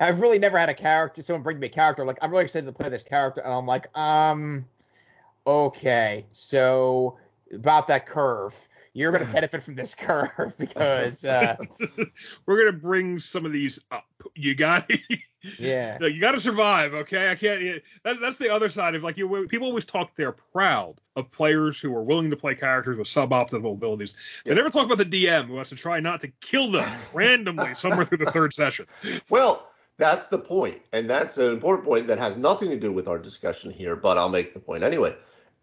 I've really never had a character. Someone bring me a character like I'm really excited to play this character, and I'm like, um, okay, so about that curve you're going [sighs] to benefit from this [laughs] curve [laughs] because uh, [laughs] we're going to bring some of these up. You got to yeah. you got to survive. Okay, I can't. That, that's the other side of like you. People always talk they're proud of players who are willing to play characters with suboptimal abilities. They yeah. never talk about the DM who has to try not to kill them randomly somewhere through the third session. Well. That's the point, and that's an important point that has nothing to do with our discussion here, but I'll make the point anyway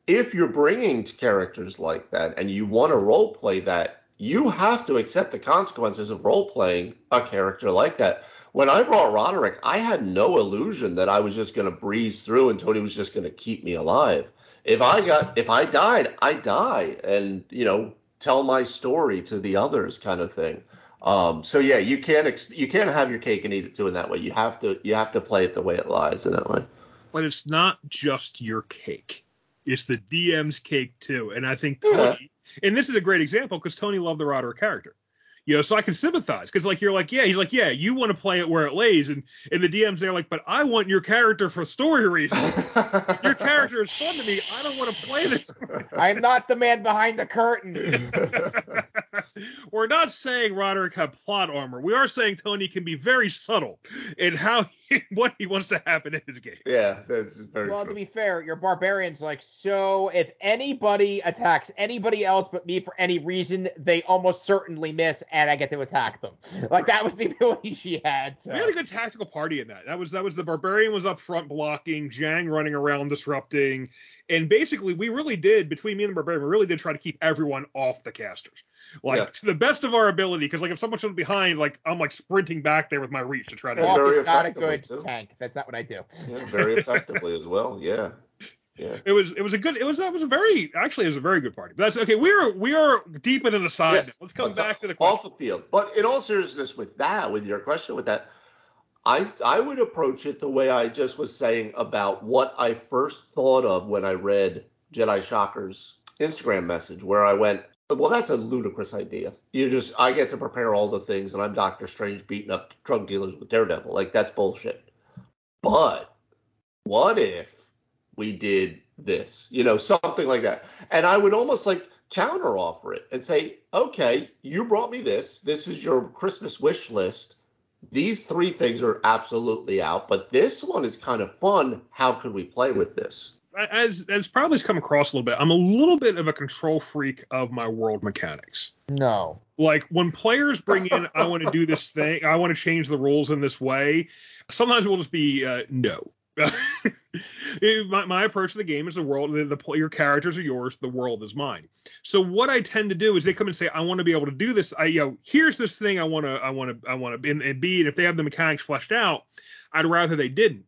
if you're bringing characters like that and you want to role play that, you have to accept the consequences of role playing a character like that. When I brought Roderick, I had no illusion that I was just going to breeze through and Tony was just going to keep me alive. If I got, if I died, I die, and you know, tell my story to the others, kind of thing. Um, so yeah, you can't ex- you can't have your cake and eat it too in that way. You have to you have to play it the way it lies in that way. But it's not just your cake it's the DM's cake too. And I think Tony, yeah. and this is a great example because Tony loved the Roderick character. You know, so I can sympathize because like you're like, yeah, he's like, yeah, you want to play it where it lays, and and the DM's there like, but I want your character for story reasons. [laughs] your character is fun to me. I don't want to play this. I'm not the man behind the curtain. [laughs] [laughs] We're not saying Roderick had plot armor. We are saying Tony can be very subtle in how [laughs] he, what he wants to happen in his game. Yeah, that's very well. True. To be fair, your barbarian's like, so if anybody attacks anybody else but me for any reason, they almost certainly miss, and I get to attack them. [laughs] Like that was the ability she had. So. We had a good tactical party in that. That was that was the barbarian was up front blocking, Jang running around disrupting, and basically we really did between me and the barbarian, we really did try to keep everyone off the casters like yeah. to the best of our ability. Because like if someone should behind, like I'm like sprinting back there with my reach to try to. Walk is not a good too. tank. That's not what I do. Yeah, very effectively as well. Yeah. Yeah. It was it was a good it was that was a very actually it was a very good party. But that's okay. We are we are deep into the side. Yes, Let's come back to the question. off the field. But in all seriousness, with that, with your question, with that, I I would approach it the way I just was saying about what I first thought of when I read Jedi Shocker's Instagram message, where I went, well, that's a ludicrous idea. You just, I get to prepare all the things, and I'm Doctor Strange beating up drug dealers with Daredevil. Like, that's bullshit. But what if we did this? You know, something like that. And I would almost like counter offer it and say, okay, you brought me this. This is your Christmas wish list. These three things are absolutely out, but this one is kind of fun. How could we play with this? As as probably has come across a little bit, I'm a little bit of a control freak of my world mechanics. No. Like when players bring in, I want to do this thing, I want to change the rules in this way. Sometimes it will just be uh, no. [laughs] my, my approach to the game is the world, the, the your characters are yours, the world is mine. So what I tend to do is they come and say, I want to be able to do this. I you know, here's this thing I want to, I want to, I want to, and, and B, and if they have the mechanics fleshed out, I'd rather they didn't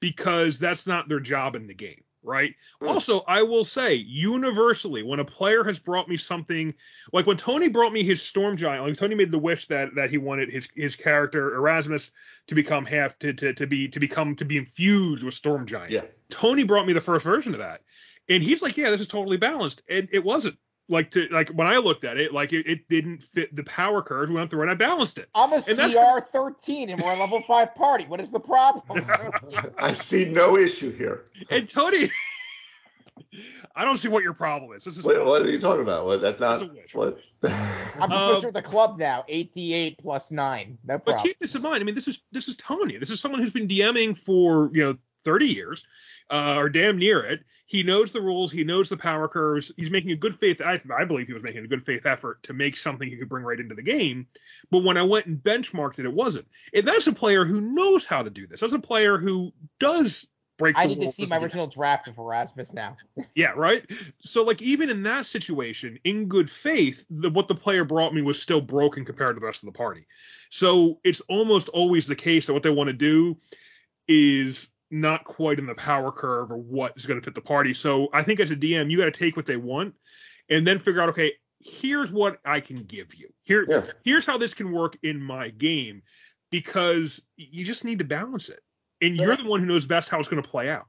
because that's not their job in the game right? Hmm. Also, I will say universally, when a player has brought me something, like when Tony brought me his Storm Giant, like Tony made the wish that that he wanted his his character Erasmus to become half to to, to be to become to be infused with Storm Giant. Yeah. Tony brought me the first version of that, and he's like, yeah, this is totally balanced, and it wasn't. Like to like when I looked at it, like it, it didn't fit the power curve. We went through and I balanced it. I'm a And CR 13 and we're a level five party. What is the problem? [laughs] I see no issue here. And Tony, [laughs] I don't see what your problem is. This is Wait, what are you talking about? What? That's not It's a wish. what. I'm [laughs] Um, official of the club now. 88 plus nine. No problem. But keep this in mind. I mean, this is this is Tony. This is someone who's been DMing for you know 30 years, uh, or damn near it. He knows the rules. He knows the power curves. He's making a good faith. I, I believe he was making a good faith effort to make something he could bring right into the game. But when I went and benchmarked it, it wasn't. And that's a player who knows how to do this. That's a player who does break. I need to see my original draft of Erasmus now. [laughs] Yeah, right. So like even in that situation, in good faith, the, what the player brought me was still broken compared to the rest of the party. So it's almost always the case that what they want to do is not quite in the power curve or what is going to fit the party. So I think as a DM, you got to take what they want and then figure out, okay, here's what I can give you. Here, Yeah. here's how this can work in my game because you just need to balance it. And you're the one who knows best how it's going to play out.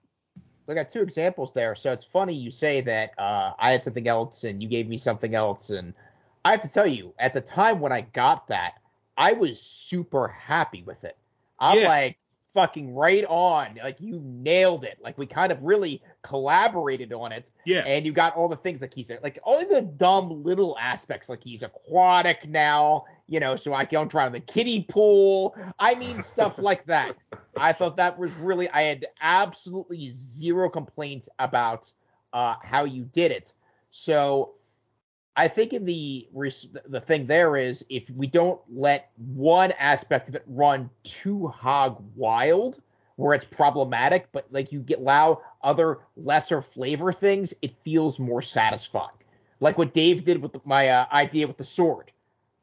I got two examples there. So it's funny you say that uh, I had something else and you gave me something else. And I have to tell you, at the time when I got that, I was super happy with it. I'm Yeah. like fucking right on. Like you nailed it. Like we kind of really collaborated on it. Yeah. And you got all the things like he's like all the dumb little aspects, like he's aquatic now, you know, so I don't drown in the kiddie pool. I mean stuff [laughs] like that. I thought that was really I had absolutely zero complaints about uh how you did it. So I think in the the thing there is if we don't let one aspect of it run too hog wild where it's problematic, but like you get allow other lesser flavor things, it feels more satisfying. Like what Dave did with my uh, idea with the sword.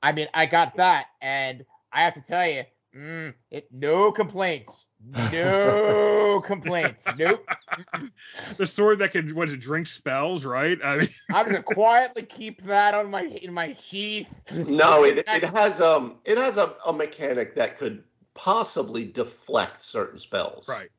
I mean, I got that, and I have to tell you, mm, it no complaints, no [laughs] complaints, nope. [laughs] the sword that can what is it drink spells right i mean I'm gonna quietly keep that on my in my sheath. No, it, it has um it has a, a mechanic that could possibly deflect certain spells. right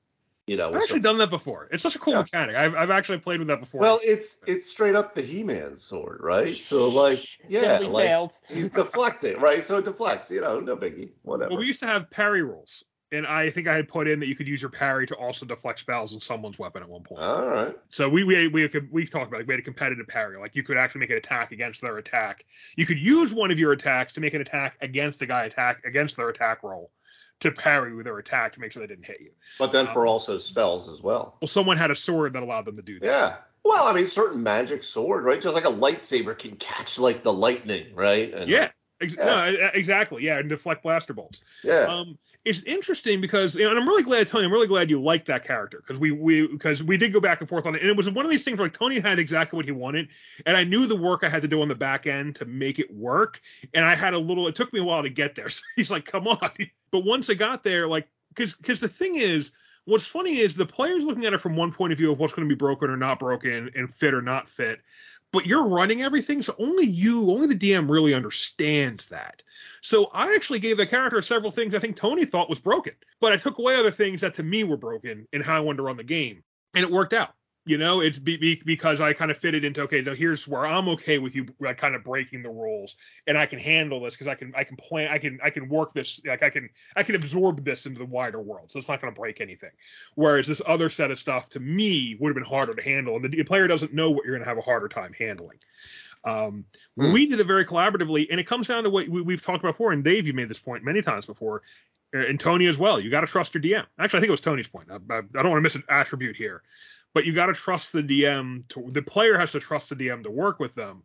You know. i've actually some- done that before it's such a cool Yeah. mechanic I've, I've actually played with that before well, it's it's straight up the He-Man sword, right? So like, yeah, Finley like failed. [laughs] he's deflecting, right? So it deflects. You know, no biggie, whatever. well we used to have parry rules and i think i had put in that you could use your parry to also deflect spells in someone's weapon at one point All right. so we we we could we talked about it. we had a competitive parry like you could actually make an attack against their attack you could use one of your attacks to make an attack against the guy attack against their attack roll to parry with their attack to make sure they didn't hit you But then Um, for also spells as well. well someone had a sword that allowed them to do that Yeah. Well, I mean, certain magic sword, right? Just like a lightsaber can catch like the lightning, right? And, yeah Ex- Yeah. No, exactly. Yeah, and deflect blaster bolts. Yeah. Um, it's interesting because, you know, and I'm really glad, Tony. I'm really glad you liked that character because we we because we did go back and forth on it, and it was one of these things where like Tony had exactly what he wanted, and I knew the work I had to do on the back end to make it work, and I had a little. It took me a while to get there. [laughs] So he's like, "Come on," but once I got there, like, because because the thing is. What's funny is the player's looking at it from one point of view of what's going to be broken or not broken and fit or not fit but you're running everything, so only you, only the DM really understands that. So I actually gave the character several things I think Tony thought was broken, but I took away other things that to me were broken in how I wanted to run the game, and it worked out. You know, it's be, be, because I kind of fitted into okay, now here's where I'm okay with you like, kind of breaking the rules, and I can handle this because I can I can plan I can I can work this like I can I can absorb this into the wider world, so it's not going to break anything. Whereas this other set of stuff to me would have been harder to handle, and the player doesn't know what you're going to have a harder time handling. Um, Hmm. We did it very collaboratively, and it comes down to what we, we've talked about before. And Dave, you made this point many times before, uh, and Tony as well. You got to trust your DM. Actually, I think it was Tony's point. I, I, I don't want to miss an attribute here, but you got to trust the DM. To, the player has to trust the DM to work with them.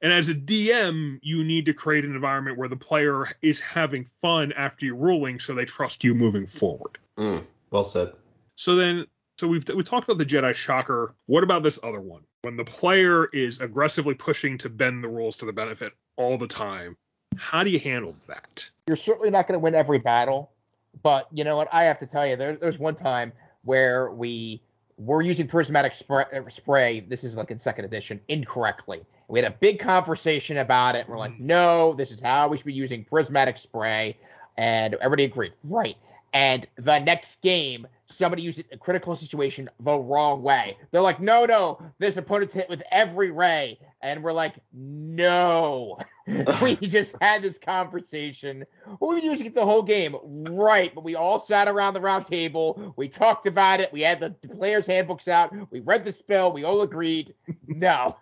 And as a DM, you need to create an environment where the player is having fun after your ruling, so they trust you moving forward. Mm, well said. So then, so we've we talked about the Jedi Shocker. What about this other one? When the player is aggressively pushing to bend the rules to the benefit all the time, how do you handle that? You're certainly not going to win every battle, but you know what? I have to tell you, there, there's one time where we we're using prismatic spray, uh, spray. This is like in second edition incorrectly. We had a big conversation about it. We're like, Mm-hmm. no, this is how we should be using prismatic spray, and everybody agreed, right? And the next game, somebody used it in a critical situation the wrong way. They're like, no, no, this opponent's hit with every ray, and we're like, no. [laughs] we just had this conversation. What been using it the whole game, right? But we all sat around the round table. We talked about it. We had the players' handbooks out. We read the spell. We all agreed. No.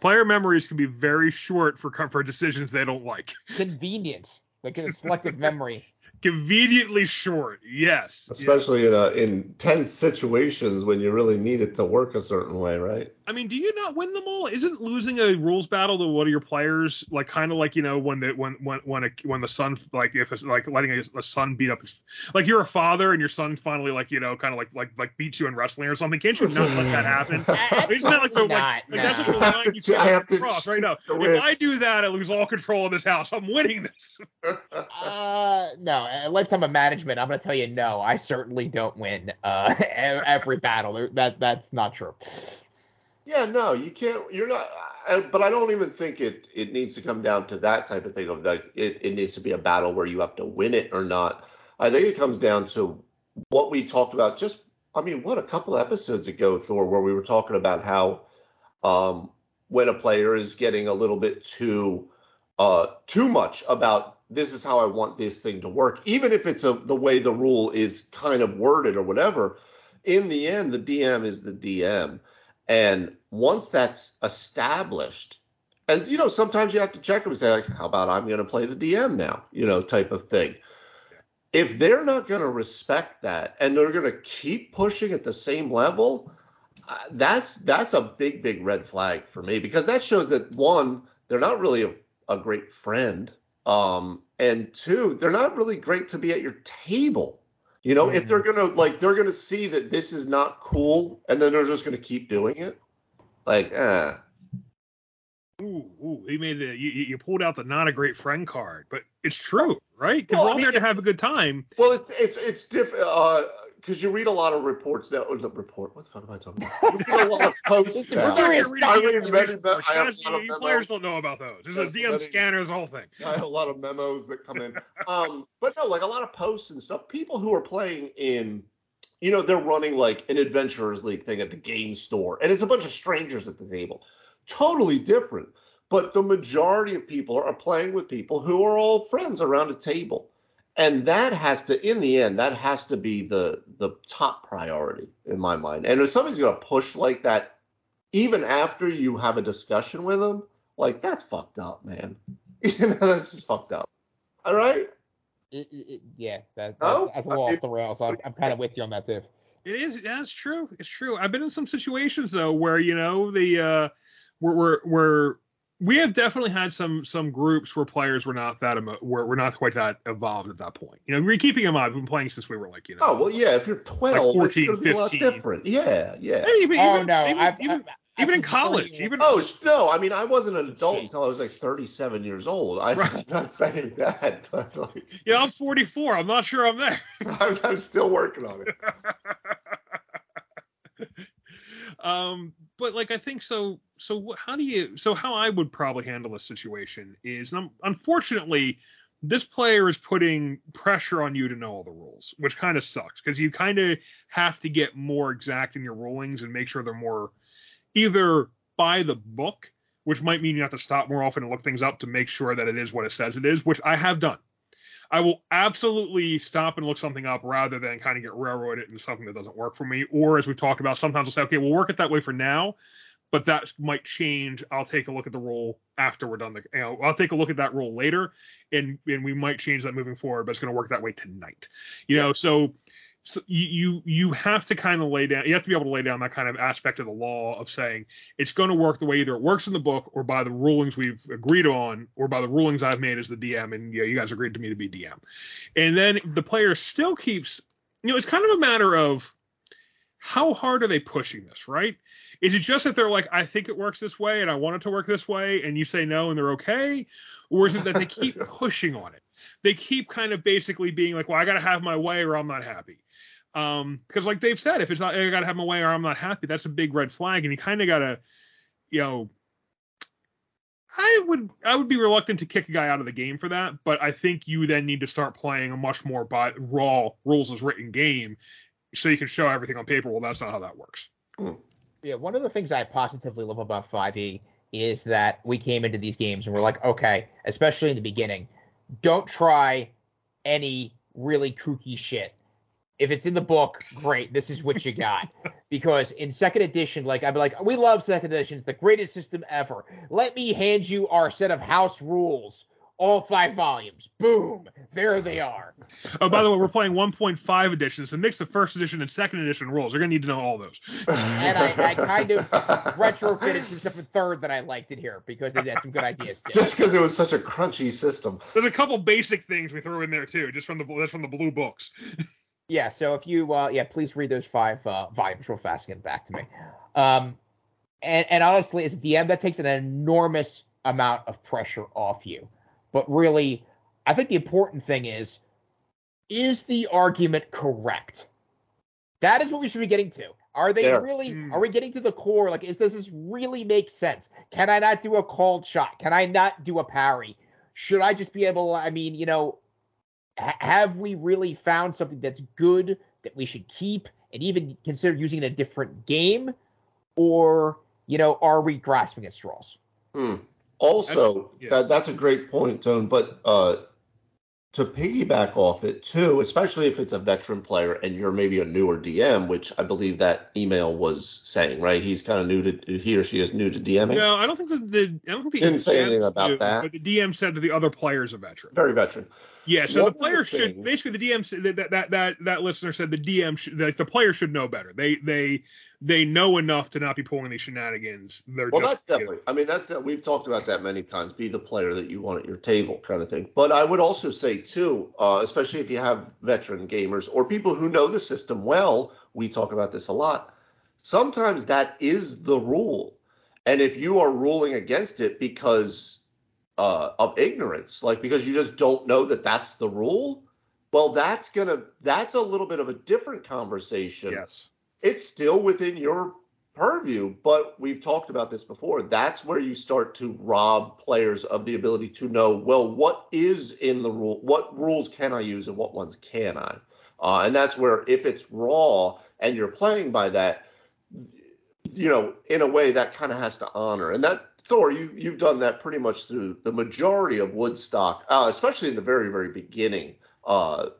Player memories can be very short for for decisions they don't like. Convenience. Like a selective memory. [laughs] Conveniently short, yes. Especially in a, in tense situations when you really need it to work a certain way, right? I mean, do you not win them all? Isn't losing a rules battle to one of your players like kind of like you know when the when when when a, when the son like if it's like letting a, a son beat up his like you're a father and your son finally like you know kind of like like like beats you in wrestling or something? Can't you not let that happen? [laughs] Isn't that like the Absolutely like, not, like that's no. like the line you [laughs] I have to cross right now? cheat If. I do that, I lose all control of this house. I'm winning this. [laughs] Uh, no. A lifetime of management. I'm gonna tell you, no. I certainly don't win. Uh, every battle. That that's not true. Yeah, no, you can't. You're not. But I don't even think it it needs to come down to that type of thing of like it, it needs to be a battle where you have to win it or not. I think it comes down to what we talked about. Just I mean, what a couple episodes ago, Thor, where we were talking about how um, when a player is getting a little bit too uh, too much about this is how I want this thing to work, even if it's a the way the rule is kind of worded or whatever. In the end, the DM is the DM. And once that's established, and you know, sometimes you have to check them and say, like, how about I'm going to play the DM now, you know, type of thing. If they're not going to respect that and they're going to keep pushing at the same level, uh, that's that's a big, big red flag for me because that shows that one, they're not really a, a great friend, um, and two, they're not really great to be at your table. You know, if they're gonna like, they're gonna see that this is not cool, and then they're just gonna keep doing it. Like, eh. Ooh, ooh, he made the you, you pulled out the not a great friend card, but it's true, right? Because Well, we're I all mean, there to have a good time. Well, it's it's it's different uh, because you read a lot of reports that Or the report? What the fuck am I talking about? [laughs] You read a lot of posts. This is serious We're reading I read information many- reports. I have a lot of you, you memos. players don't know about those. This is Yes, a DM many- scanner, this whole thing. I have a lot of memos that come in. Um, but no, like a lot of posts and stuff. People who are playing in, you know, they're running like an adventurers league thing at the game store, and it's a bunch of strangers at the table. Totally different. But the majority of people are playing with people who are all friends around a table. And that has to, in the end, that has to be the the top priority in my mind. And if somebody's gonna push like that, even after you have a discussion with them, like that's fucked up, man. [laughs] You know, that's just fucked up. All right. It, it, it- yeah, that, that's, Oh, that's a little I mean- off the rails. I'm, I'm kind of with you on that, too. It is. Yeah, it's true. It's true. I've been in some situations though where you know the uh, where where where we have definitely had some some groups where players were not that emo- were, were not quite that evolved at that point. You know, we're keeping them up. We've been playing since we were like you know. Oh well, yeah. If you're 12, 14, it's gonna be a lot 15. different. Yeah, yeah. Hey, even, Oh, even, no. even, I've, even, I've, I've even in college, even Oh no, I mean I wasn't an adult Shit. until I was like 37 years old. I, Right. I'm [laughs] not saying that, [laughs] but like yeah, I'm 44. I'm not sure I'm there. [laughs] I'm, I'm still working on it. um but like i think so so how do you so how i would probably handle this situation is um, unfortunately this player is putting pressure on you to know all the rules which kind of sucks because you kind of have to get more exact in your rulings and make sure they're more either by the book which might mean you have to stop more often and look things up to make sure that it is what it says it is which i have done I will absolutely stop and look something up rather than kind of get railroaded into something that doesn't work for me. Or as we've talked about, sometimes I'll say, okay, we'll work it that way for now, but that might change. I'll take a look at the rule after we're done. The, you know, I'll take a look at that rule later, and and we might change that moving forward. But it's going to work that way tonight. You know, so. So you, you you have to kind of lay down you have to be able to lay down that kind of aspect of the law of saying it's going to work the way either it works in the book or by the rulings we've agreed on or by the rulings I've made as the DM and you, know, you guys agreed to me to be DM. And then the player still keeps you know it's kind of a matter of how hard are they pushing this, right? Is it just that they're like I think it works this way and I want it to work this way and you say no and they're okay or is it that they keep [laughs] pushing on it? They keep kind of basically being like well I got to have my way or I'm not happy. Um, because like Dave said, if it's not, I gotta have my way or I'm not happy, that's a big red flag, and you kind of gotta, you know, I would I would be reluctant to kick a guy out of the game for that, but I think you then need to start playing a much more by raw rules as written game, so you can show everything on paper. Well, that's not how that works. Yeah, one of the things I positively love about 5e is that we came into these games and we're like, okay, especially in the beginning, don't try any really kooky shit. If it's in the book, great. This is what you got. [laughs] because in second edition, like I'd be like, we love second edition. It's the greatest system ever. Let me hand you our set of house rules all five volumes. Boom, there they are. Oh, by the way, we're playing 1.5 edition. It's a mix of first edition and second edition rules. You're gonna need to know all those. And I, I kind of retrofitted some stuff in third that I liked it here because they had some good ideas. Too. Just because it was such a crunchy system. There's a couple basic things we threw in there too, just from the that's from the blue books. Yeah, so if you uh, yeah, please read those five uh, volumes real fast and get back to me. Um, and and honestly, as a DM, that takes an enormous amount of pressure off you. But really, I think the important thing is, is the argument correct? That is what we should be getting to. Are they There. really? Hmm. Are we getting to the core? Like, is does this really make sense? Can I not do a called shot? Can I not do a parry? Should I just be able? I mean, you know, ha- have we really found something that's good that we should keep and even consider using in a different game, or you know, are we grasping at straws? Hmm. Also, That's- yeah. that, that's a great point, Tone. But uh, to piggyback off it too, especially if it's a veteran player and you're maybe a newer DM, which I believe that email was saying, right? He's kind of new to he or she is new to DMing. No, I don't think that the I don't think the Didn't say anything about do, that. But the DM said that the other player's a veteran. Very veteran. Yeah, so One the player the should things- basically the DM that that that that, listener said the DM should that the player should know better. They they they know enough to not be pulling these shenanigans. They're Well, just, that's you know, definitely. I mean, that's that we've talked about that many times. Be the player that you want at your table, kind of thing. But I would also say too, uh, especially if you have veteran gamers or people who know the system well. We talk about this a lot. Sometimes that is the rule, and if you are ruling against it because uh, of ignorance, like because you just don't know that that's the rule, well, that's gonna that's a little bit of a different conversation yes. it's still within your purview, but we've talked about this before. That's where you start to rob players of the ability to know, well, what is in the rule? What rules can I use and what ones can I? Uh, and that's where if it's raw and you're playing by that, you know, in a way that kind of has to honor. And that Thor, you you've done that pretty much through the majority of Woodstock, uh, especially in the very very beginning. Uh,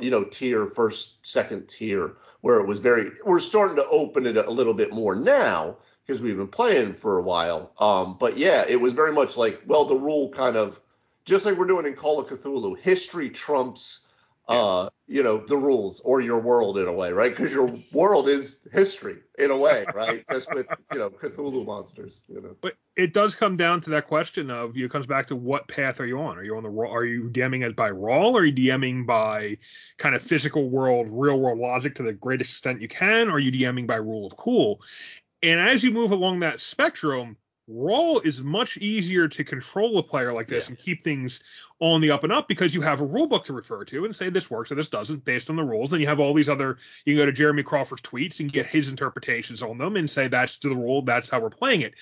you know, tier first, second tier, where it was very. We're starting to open it a little bit more now because we've been playing for a while. Um, but yeah, it was very much like, well, the rule kind of just like we're doing in Call of Cthulhu, history trumps, uh, you know, the rules or your world in a way, right? Because your world is history in a way, [laughs] right? Just with you know Cthulhu monsters, you know. But it does come down to that question of you know, it comes back to what path are you on? Are you on the? Are you DMing it by raw? Or are you DMing by kind of physical world, real world logic to the greatest extent you can? Or are you DMing by rule of cool? And as you move along that spectrum, raw is much easier to control a player like this Yeah. and keep things on the up and up because you have a rule book to refer to and say this works or this doesn't based on the rules. And you have all these other you can go to Jeremy Crawford's tweets and get his interpretations on them and say that's the rule, that's how we're playing it.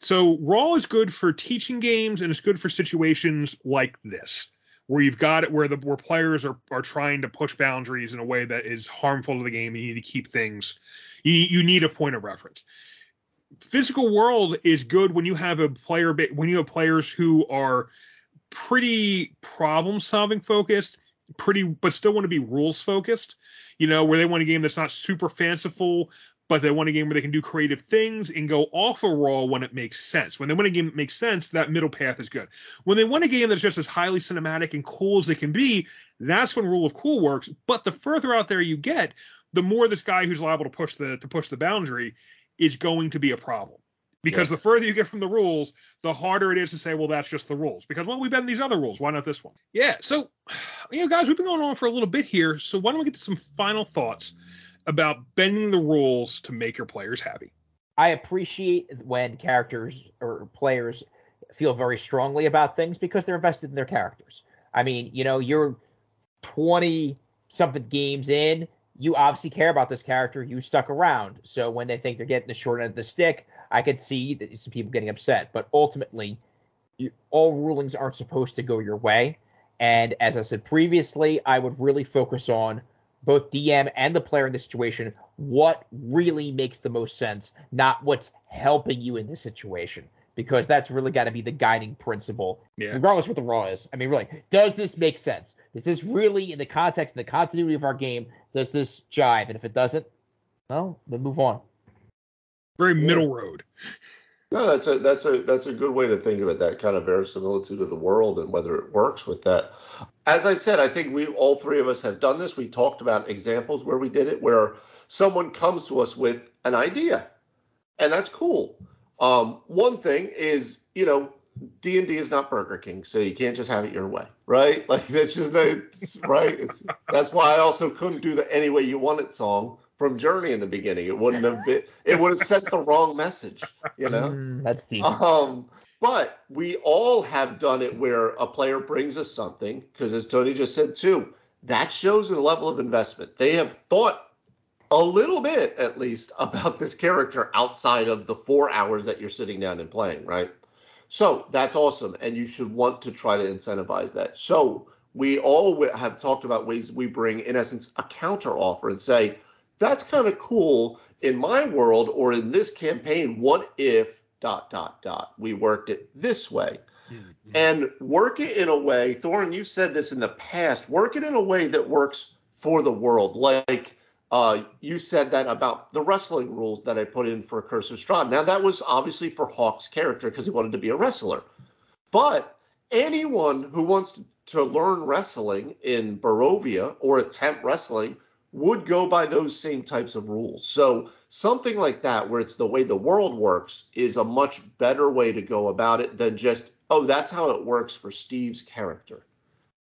So raw is good for teaching games and it's good for situations like this where you've got it where the where players are are trying to push boundaries in a way that is harmful to the game. You need to keep things you you need a point of reference. Physical world is good when you have a player when you have players who are pretty problem solving focused, pretty but still want to be rules focused. You know, where they want a game that's not super fanciful, but they want a game where they can do creative things and go off a roll when it makes sense. When they want a game that makes sense, that middle path is good. When they want a game that's just as highly cinematic and cool as it can be, that's when rule of cool works. But the further out there you get, the more this guy who's liable to push the to push the boundary is going to be a problem. Because the further you get from the rules, the harder it is to say, well, that's just the rules. Because well, we've been these other rules. Why not this one? Yeah. So, [sighs] you know, guys, we've been going on for a little bit here. So why don't we get to some final thoughts about bending the rules to make your players happy? I appreciate when characters or players feel very strongly about things because they're invested in their characters. I mean, you know, you're 20 something games in you obviously care about this character. You stuck around. So when they think they're getting the short end of the stick, I could see that some people getting upset. But ultimately, you, all rulings aren't supposed to go your way. And as I said previously, I would really focus on both DM and the player in this situation what really makes the most sense, not what's helping you in this situation. Because that's really got to be the guiding principle, Yeah. regardless what the raw is. I mean, really, does this make sense? Does this really, in the context and the continuity of our game, does this jive? And if it doesn't, well, then move on. Very Yeah. middle road. No, that's a that's a that's a good way to think of it. That kind of verisimilitude of the world and whether it works with that. As I said, I think we all three of us have done this. We talked about examples where we did it, where someone comes to us with an idea, and that's cool. Um, one thing is, you know, D and D is not Burger King, so you can't just have it your way, right? [laughs] Like that's just it's, right. It's, that's why I also couldn't do the "Any Way You Want It" song from Journey in the beginning. It wouldn't have been. It would have sent the wrong message, you know. Mm, that's deep. Um, but we all have done it where a player brings us something, because as Tony just said too, that shows a level of investment. They have thought a little bit, at least, about this character outside of the four hours that you're sitting down and playing, right? So that's awesome, and you should want to try to incentivize that. So we all have talked about ways we bring, in essence, a counter offer and say, that's kind of cool in my world or in this campaign. What if dot dot dot we worked it this way mm-hmm. and work it in a way Thorin you said this in the past work it in a way that works for the world like uh, you said that about the wrestling rules that I put in for Curse of Strahd. Now that was obviously for Hawk's character because he wanted to be a wrestler. But anyone who wants to learn wrestling in Barovia or attempt wrestling would go by those same types of rules. So something like that, where it's the way the world works, is a much better way to go about it than just, oh, that's how it works for Steve's character.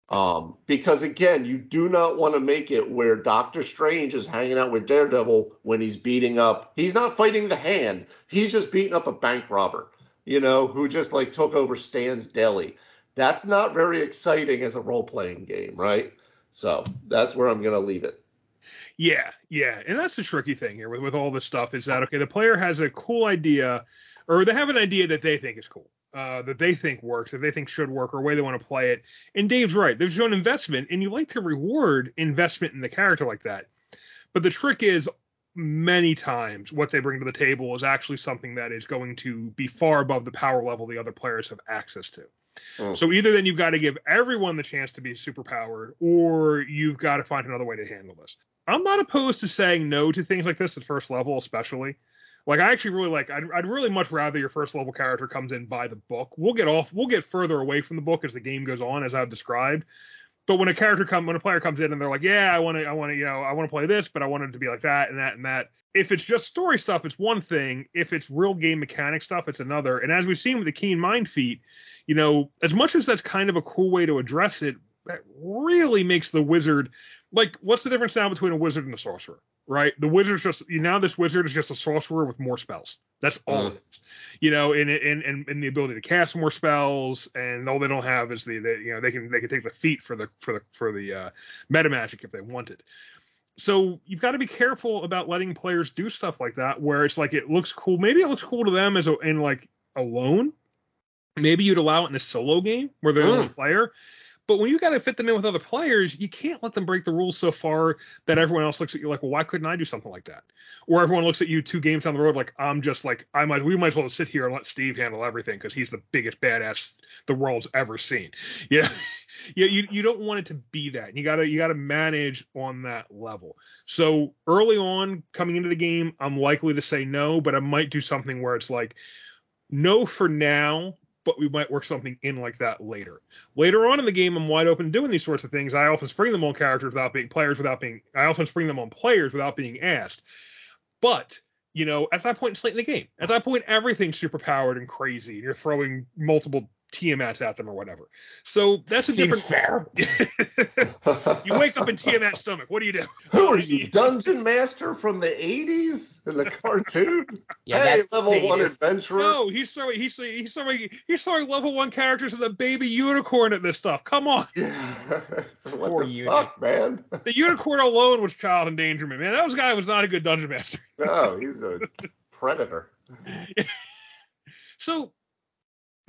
Um, because again, you do not want to make it where Doctor Strange is hanging out with Daredevil when he's beating up. He's not fighting the hand. He's just beating up a bank robber, you know, who just like took over Stan's deli. That's not very exciting as a role playing game, right? So that's where I'm going to leave it. Yeah, yeah, and that's the tricky thing here with with all this stuff is that okay, the player has a cool idea, or they have an idea that they think is cool, uh, that they think works, that they think should work, or way they want to play it. And Dave's right. They've shown investment, and you like to reward investment in the character like that. But the trick is, many times what they bring to the table is actually something that is going to be far above the power level the other players have access to. Mm. So either then you've got to give everyone the chance to be superpowered, or you've got to find another way to handle this. I'm not opposed to saying no to things like this at first level, especially. Like I actually really like. I'd, I'd really much rather your first level character comes in by the book. We'll get off. We'll get further away from the book as the game goes on, as I've described. But when a character come, when a player comes in and they're like, yeah, I want to, I want to, you know, I want to play this, but I want it to be like that and that and that. If it's just story stuff, it's one thing. If it's real game mechanic stuff, it's another. And as we've seen with the Keen Mind feat, you know, as much as that's kind of a cool way to address it, that really makes the wizard like what's the difference now between a wizard and a sorcerer right? The wizard's just you now this wizard is just a sorcerer with more spells. That's all Mm. it is. You know and, and and and the ability to cast more spells and all they don't have is the, the you know they can they can take the feat for the for the for the uh meta magic if they wanted. So you've got to be careful about letting players do stuff like that where it's like it looks cool. Maybe it looks cool to them as a in like alone. Maybe you'd allow it in a solo game where they're the Mm. only player but when you got to fit them in with other players, you can't let them break the rules so far that everyone else looks at you like, well, why couldn't I do something like that? Or everyone looks at you two games down the road like, I'm just like, I might, we might as well sit here and let Steve handle everything because he's the biggest badass the world's ever seen. [laughs] Yeah, yeah, you you don't want it to be that. You gotta you gotta manage on that level. So early on, coming into the game, I'm likely to say no, but I might do something where it's like, no for now, but we might work something in like that later. Later on in the game, I'm wide open doing these sorts of things. I often spring them on characters without being players, without being. I often spring them on players without being asked. But you know, at that point, it's late in the game. At that point, everything's super powered and crazy, and you're throwing multiple Tiamat's at them or whatever. So that's a Seems different. fair. [laughs] you wake up in Tiamat's stomach. What do you do? [laughs] Who are you, Dungeon Master from the 80s in the cartoon? [laughs] Yeah, hey, that's level one adventurer. No, he's throwing he's he's throwing he's throwing level one characters and the baby unicorn at this stuff. Come on, Yeah. so what Poor the unit. fuck, man? the unicorn alone was child endangerment, man. That was guy was not a good dungeon master. No, he's a predator. So,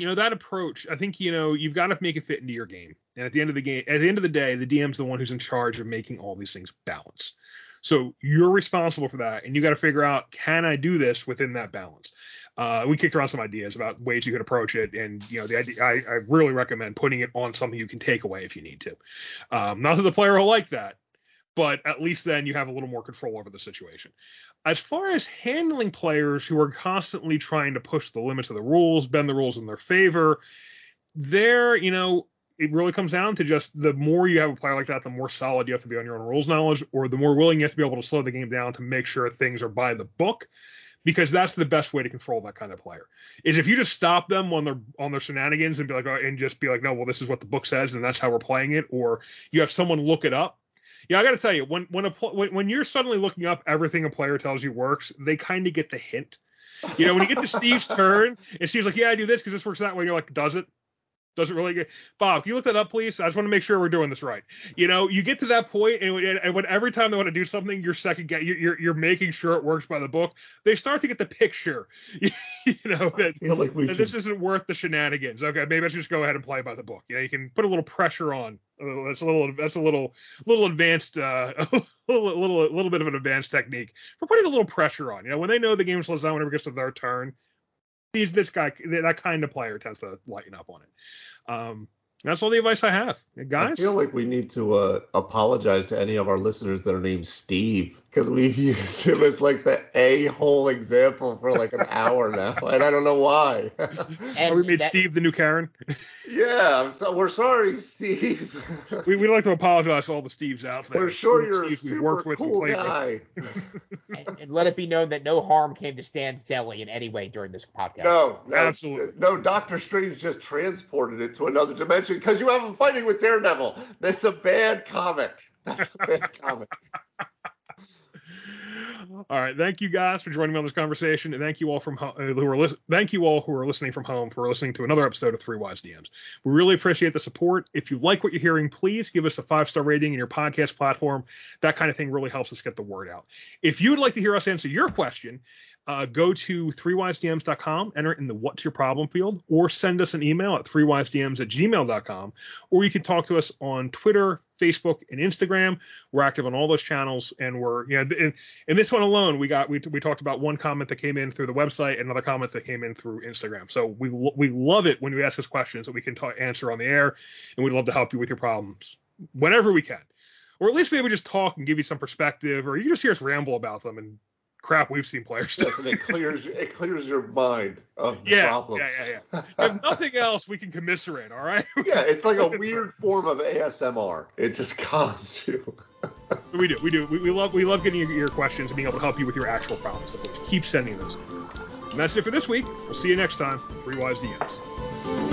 you know that approach. I think you know you've got to make it fit into your game. And at the end of the game, at the end of the day, the DM's the one who's in charge of making all these things balance. So you're responsible for that, and you got to figure out can I do this within that balance. Uh, we kicked around some ideas about ways you could approach it, and you know the idea. I, I really recommend putting it on something you can take away if you need to. Um, not that the player will like that, but at least then you have a little more control over the situation. As far as handling players who are constantly trying to push the limits of the rules, bend the rules in their favor, there, you know, it really comes down to just the more you have a player like that, the more solid you have to be on your own rules knowledge, or the more willing you have to be able to slow the game down to make sure things are by the book. Because that's the best way to control that kind of player. Is if you just stop them on their on their shenanigans and be like, oh, and just be like, no, well, this is what the book says, and that's how we're playing it, or you have someone look it up. Yeah, I got to tell you, when when a when, when you're suddenly looking up everything a player tells you works, they kind of get the hint. You know, when you get to Steve's [laughs] turn, and Steve's like, "Yeah, I do this because this works that way." You're like, "Does it? Does it really get?" Bob, can you look that up, please? I just want to make sure we're doing this right. You know, you get to that point, and, and, and when every time they want to do something, you're second get you're, you're you're making sure it works by the book. They start to get the picture. [laughs] you know that, like that should this isn't worth the shenanigans. Okay, maybe I should just go ahead and play by the book. You know, you can put a little pressure on. Uh, that's a little. That's a little. Little advanced. Uh, [laughs] a little, little, a little bit of an advanced technique for putting a little pressure on. You know, when they know the game slows down whenever it gets to their turn, these this guy that kind of player tends to lighten up on it. Um, that's all the advice I have, guys. I feel like we need to uh, apologize to any of our listeners that are named Steve because we've [laughs] used him as like the a hole example for like an hour now, and I don't know why. [laughs] And we made that- Steve the new Karen. yeah, I'm so we're sorry, Steve. [laughs] We, we'd like to apologize to all the Steves out there. we're sure you're a we've super worked with and cool with. guy. and, and let it be known that no harm came to Stan's Deli in any way during this podcast. No, no, Absolutely. No, Doctor Strange just transported it to another dimension because you have him fighting with Daredevil. That's a bad comic. That's a bad comic. All right, thank you guys for joining me on this conversation, and thank you all from ho- uh, who are lis- thank you all who are listening from home for listening to another episode of Three Wise DMs. We really appreciate the support. If you like what you're hearing, please give us a five star rating in your podcast platform. That kind of thing really helps us get the word out. If you would like to hear us answer your question, uh, go to threewisedms.com, enter it in the what's your problem field, or send us an email at threewisedms at gmail.com, or you can talk to us on Twitter, Facebook, and Instagram. We're active on all those channels, and we're you know in, in this one alone, we got we, we talked about one comment that came in through the website, and another comment that came in through Instagram. So we we love it when you ask us questions that we can ta- answer on the air, and we'd love to help you with your problems whenever we can, or at least maybe just talk and give you some perspective, or you just hear us ramble about them and crap we've seen players do. Yes, and it clears it clears your mind of the Yeah, problems. yeah, yeah, yeah. [laughs] if nothing else, we can commiserate. All right. Yeah, it's like a [laughs] weird form of ASMR. It just calms you. [laughs] we do. We do. We, we love we love getting your, your questions and being able to help you with your actual problems. So keep sending those. And that's it for this week. We'll see you next time. Three Wise DMs.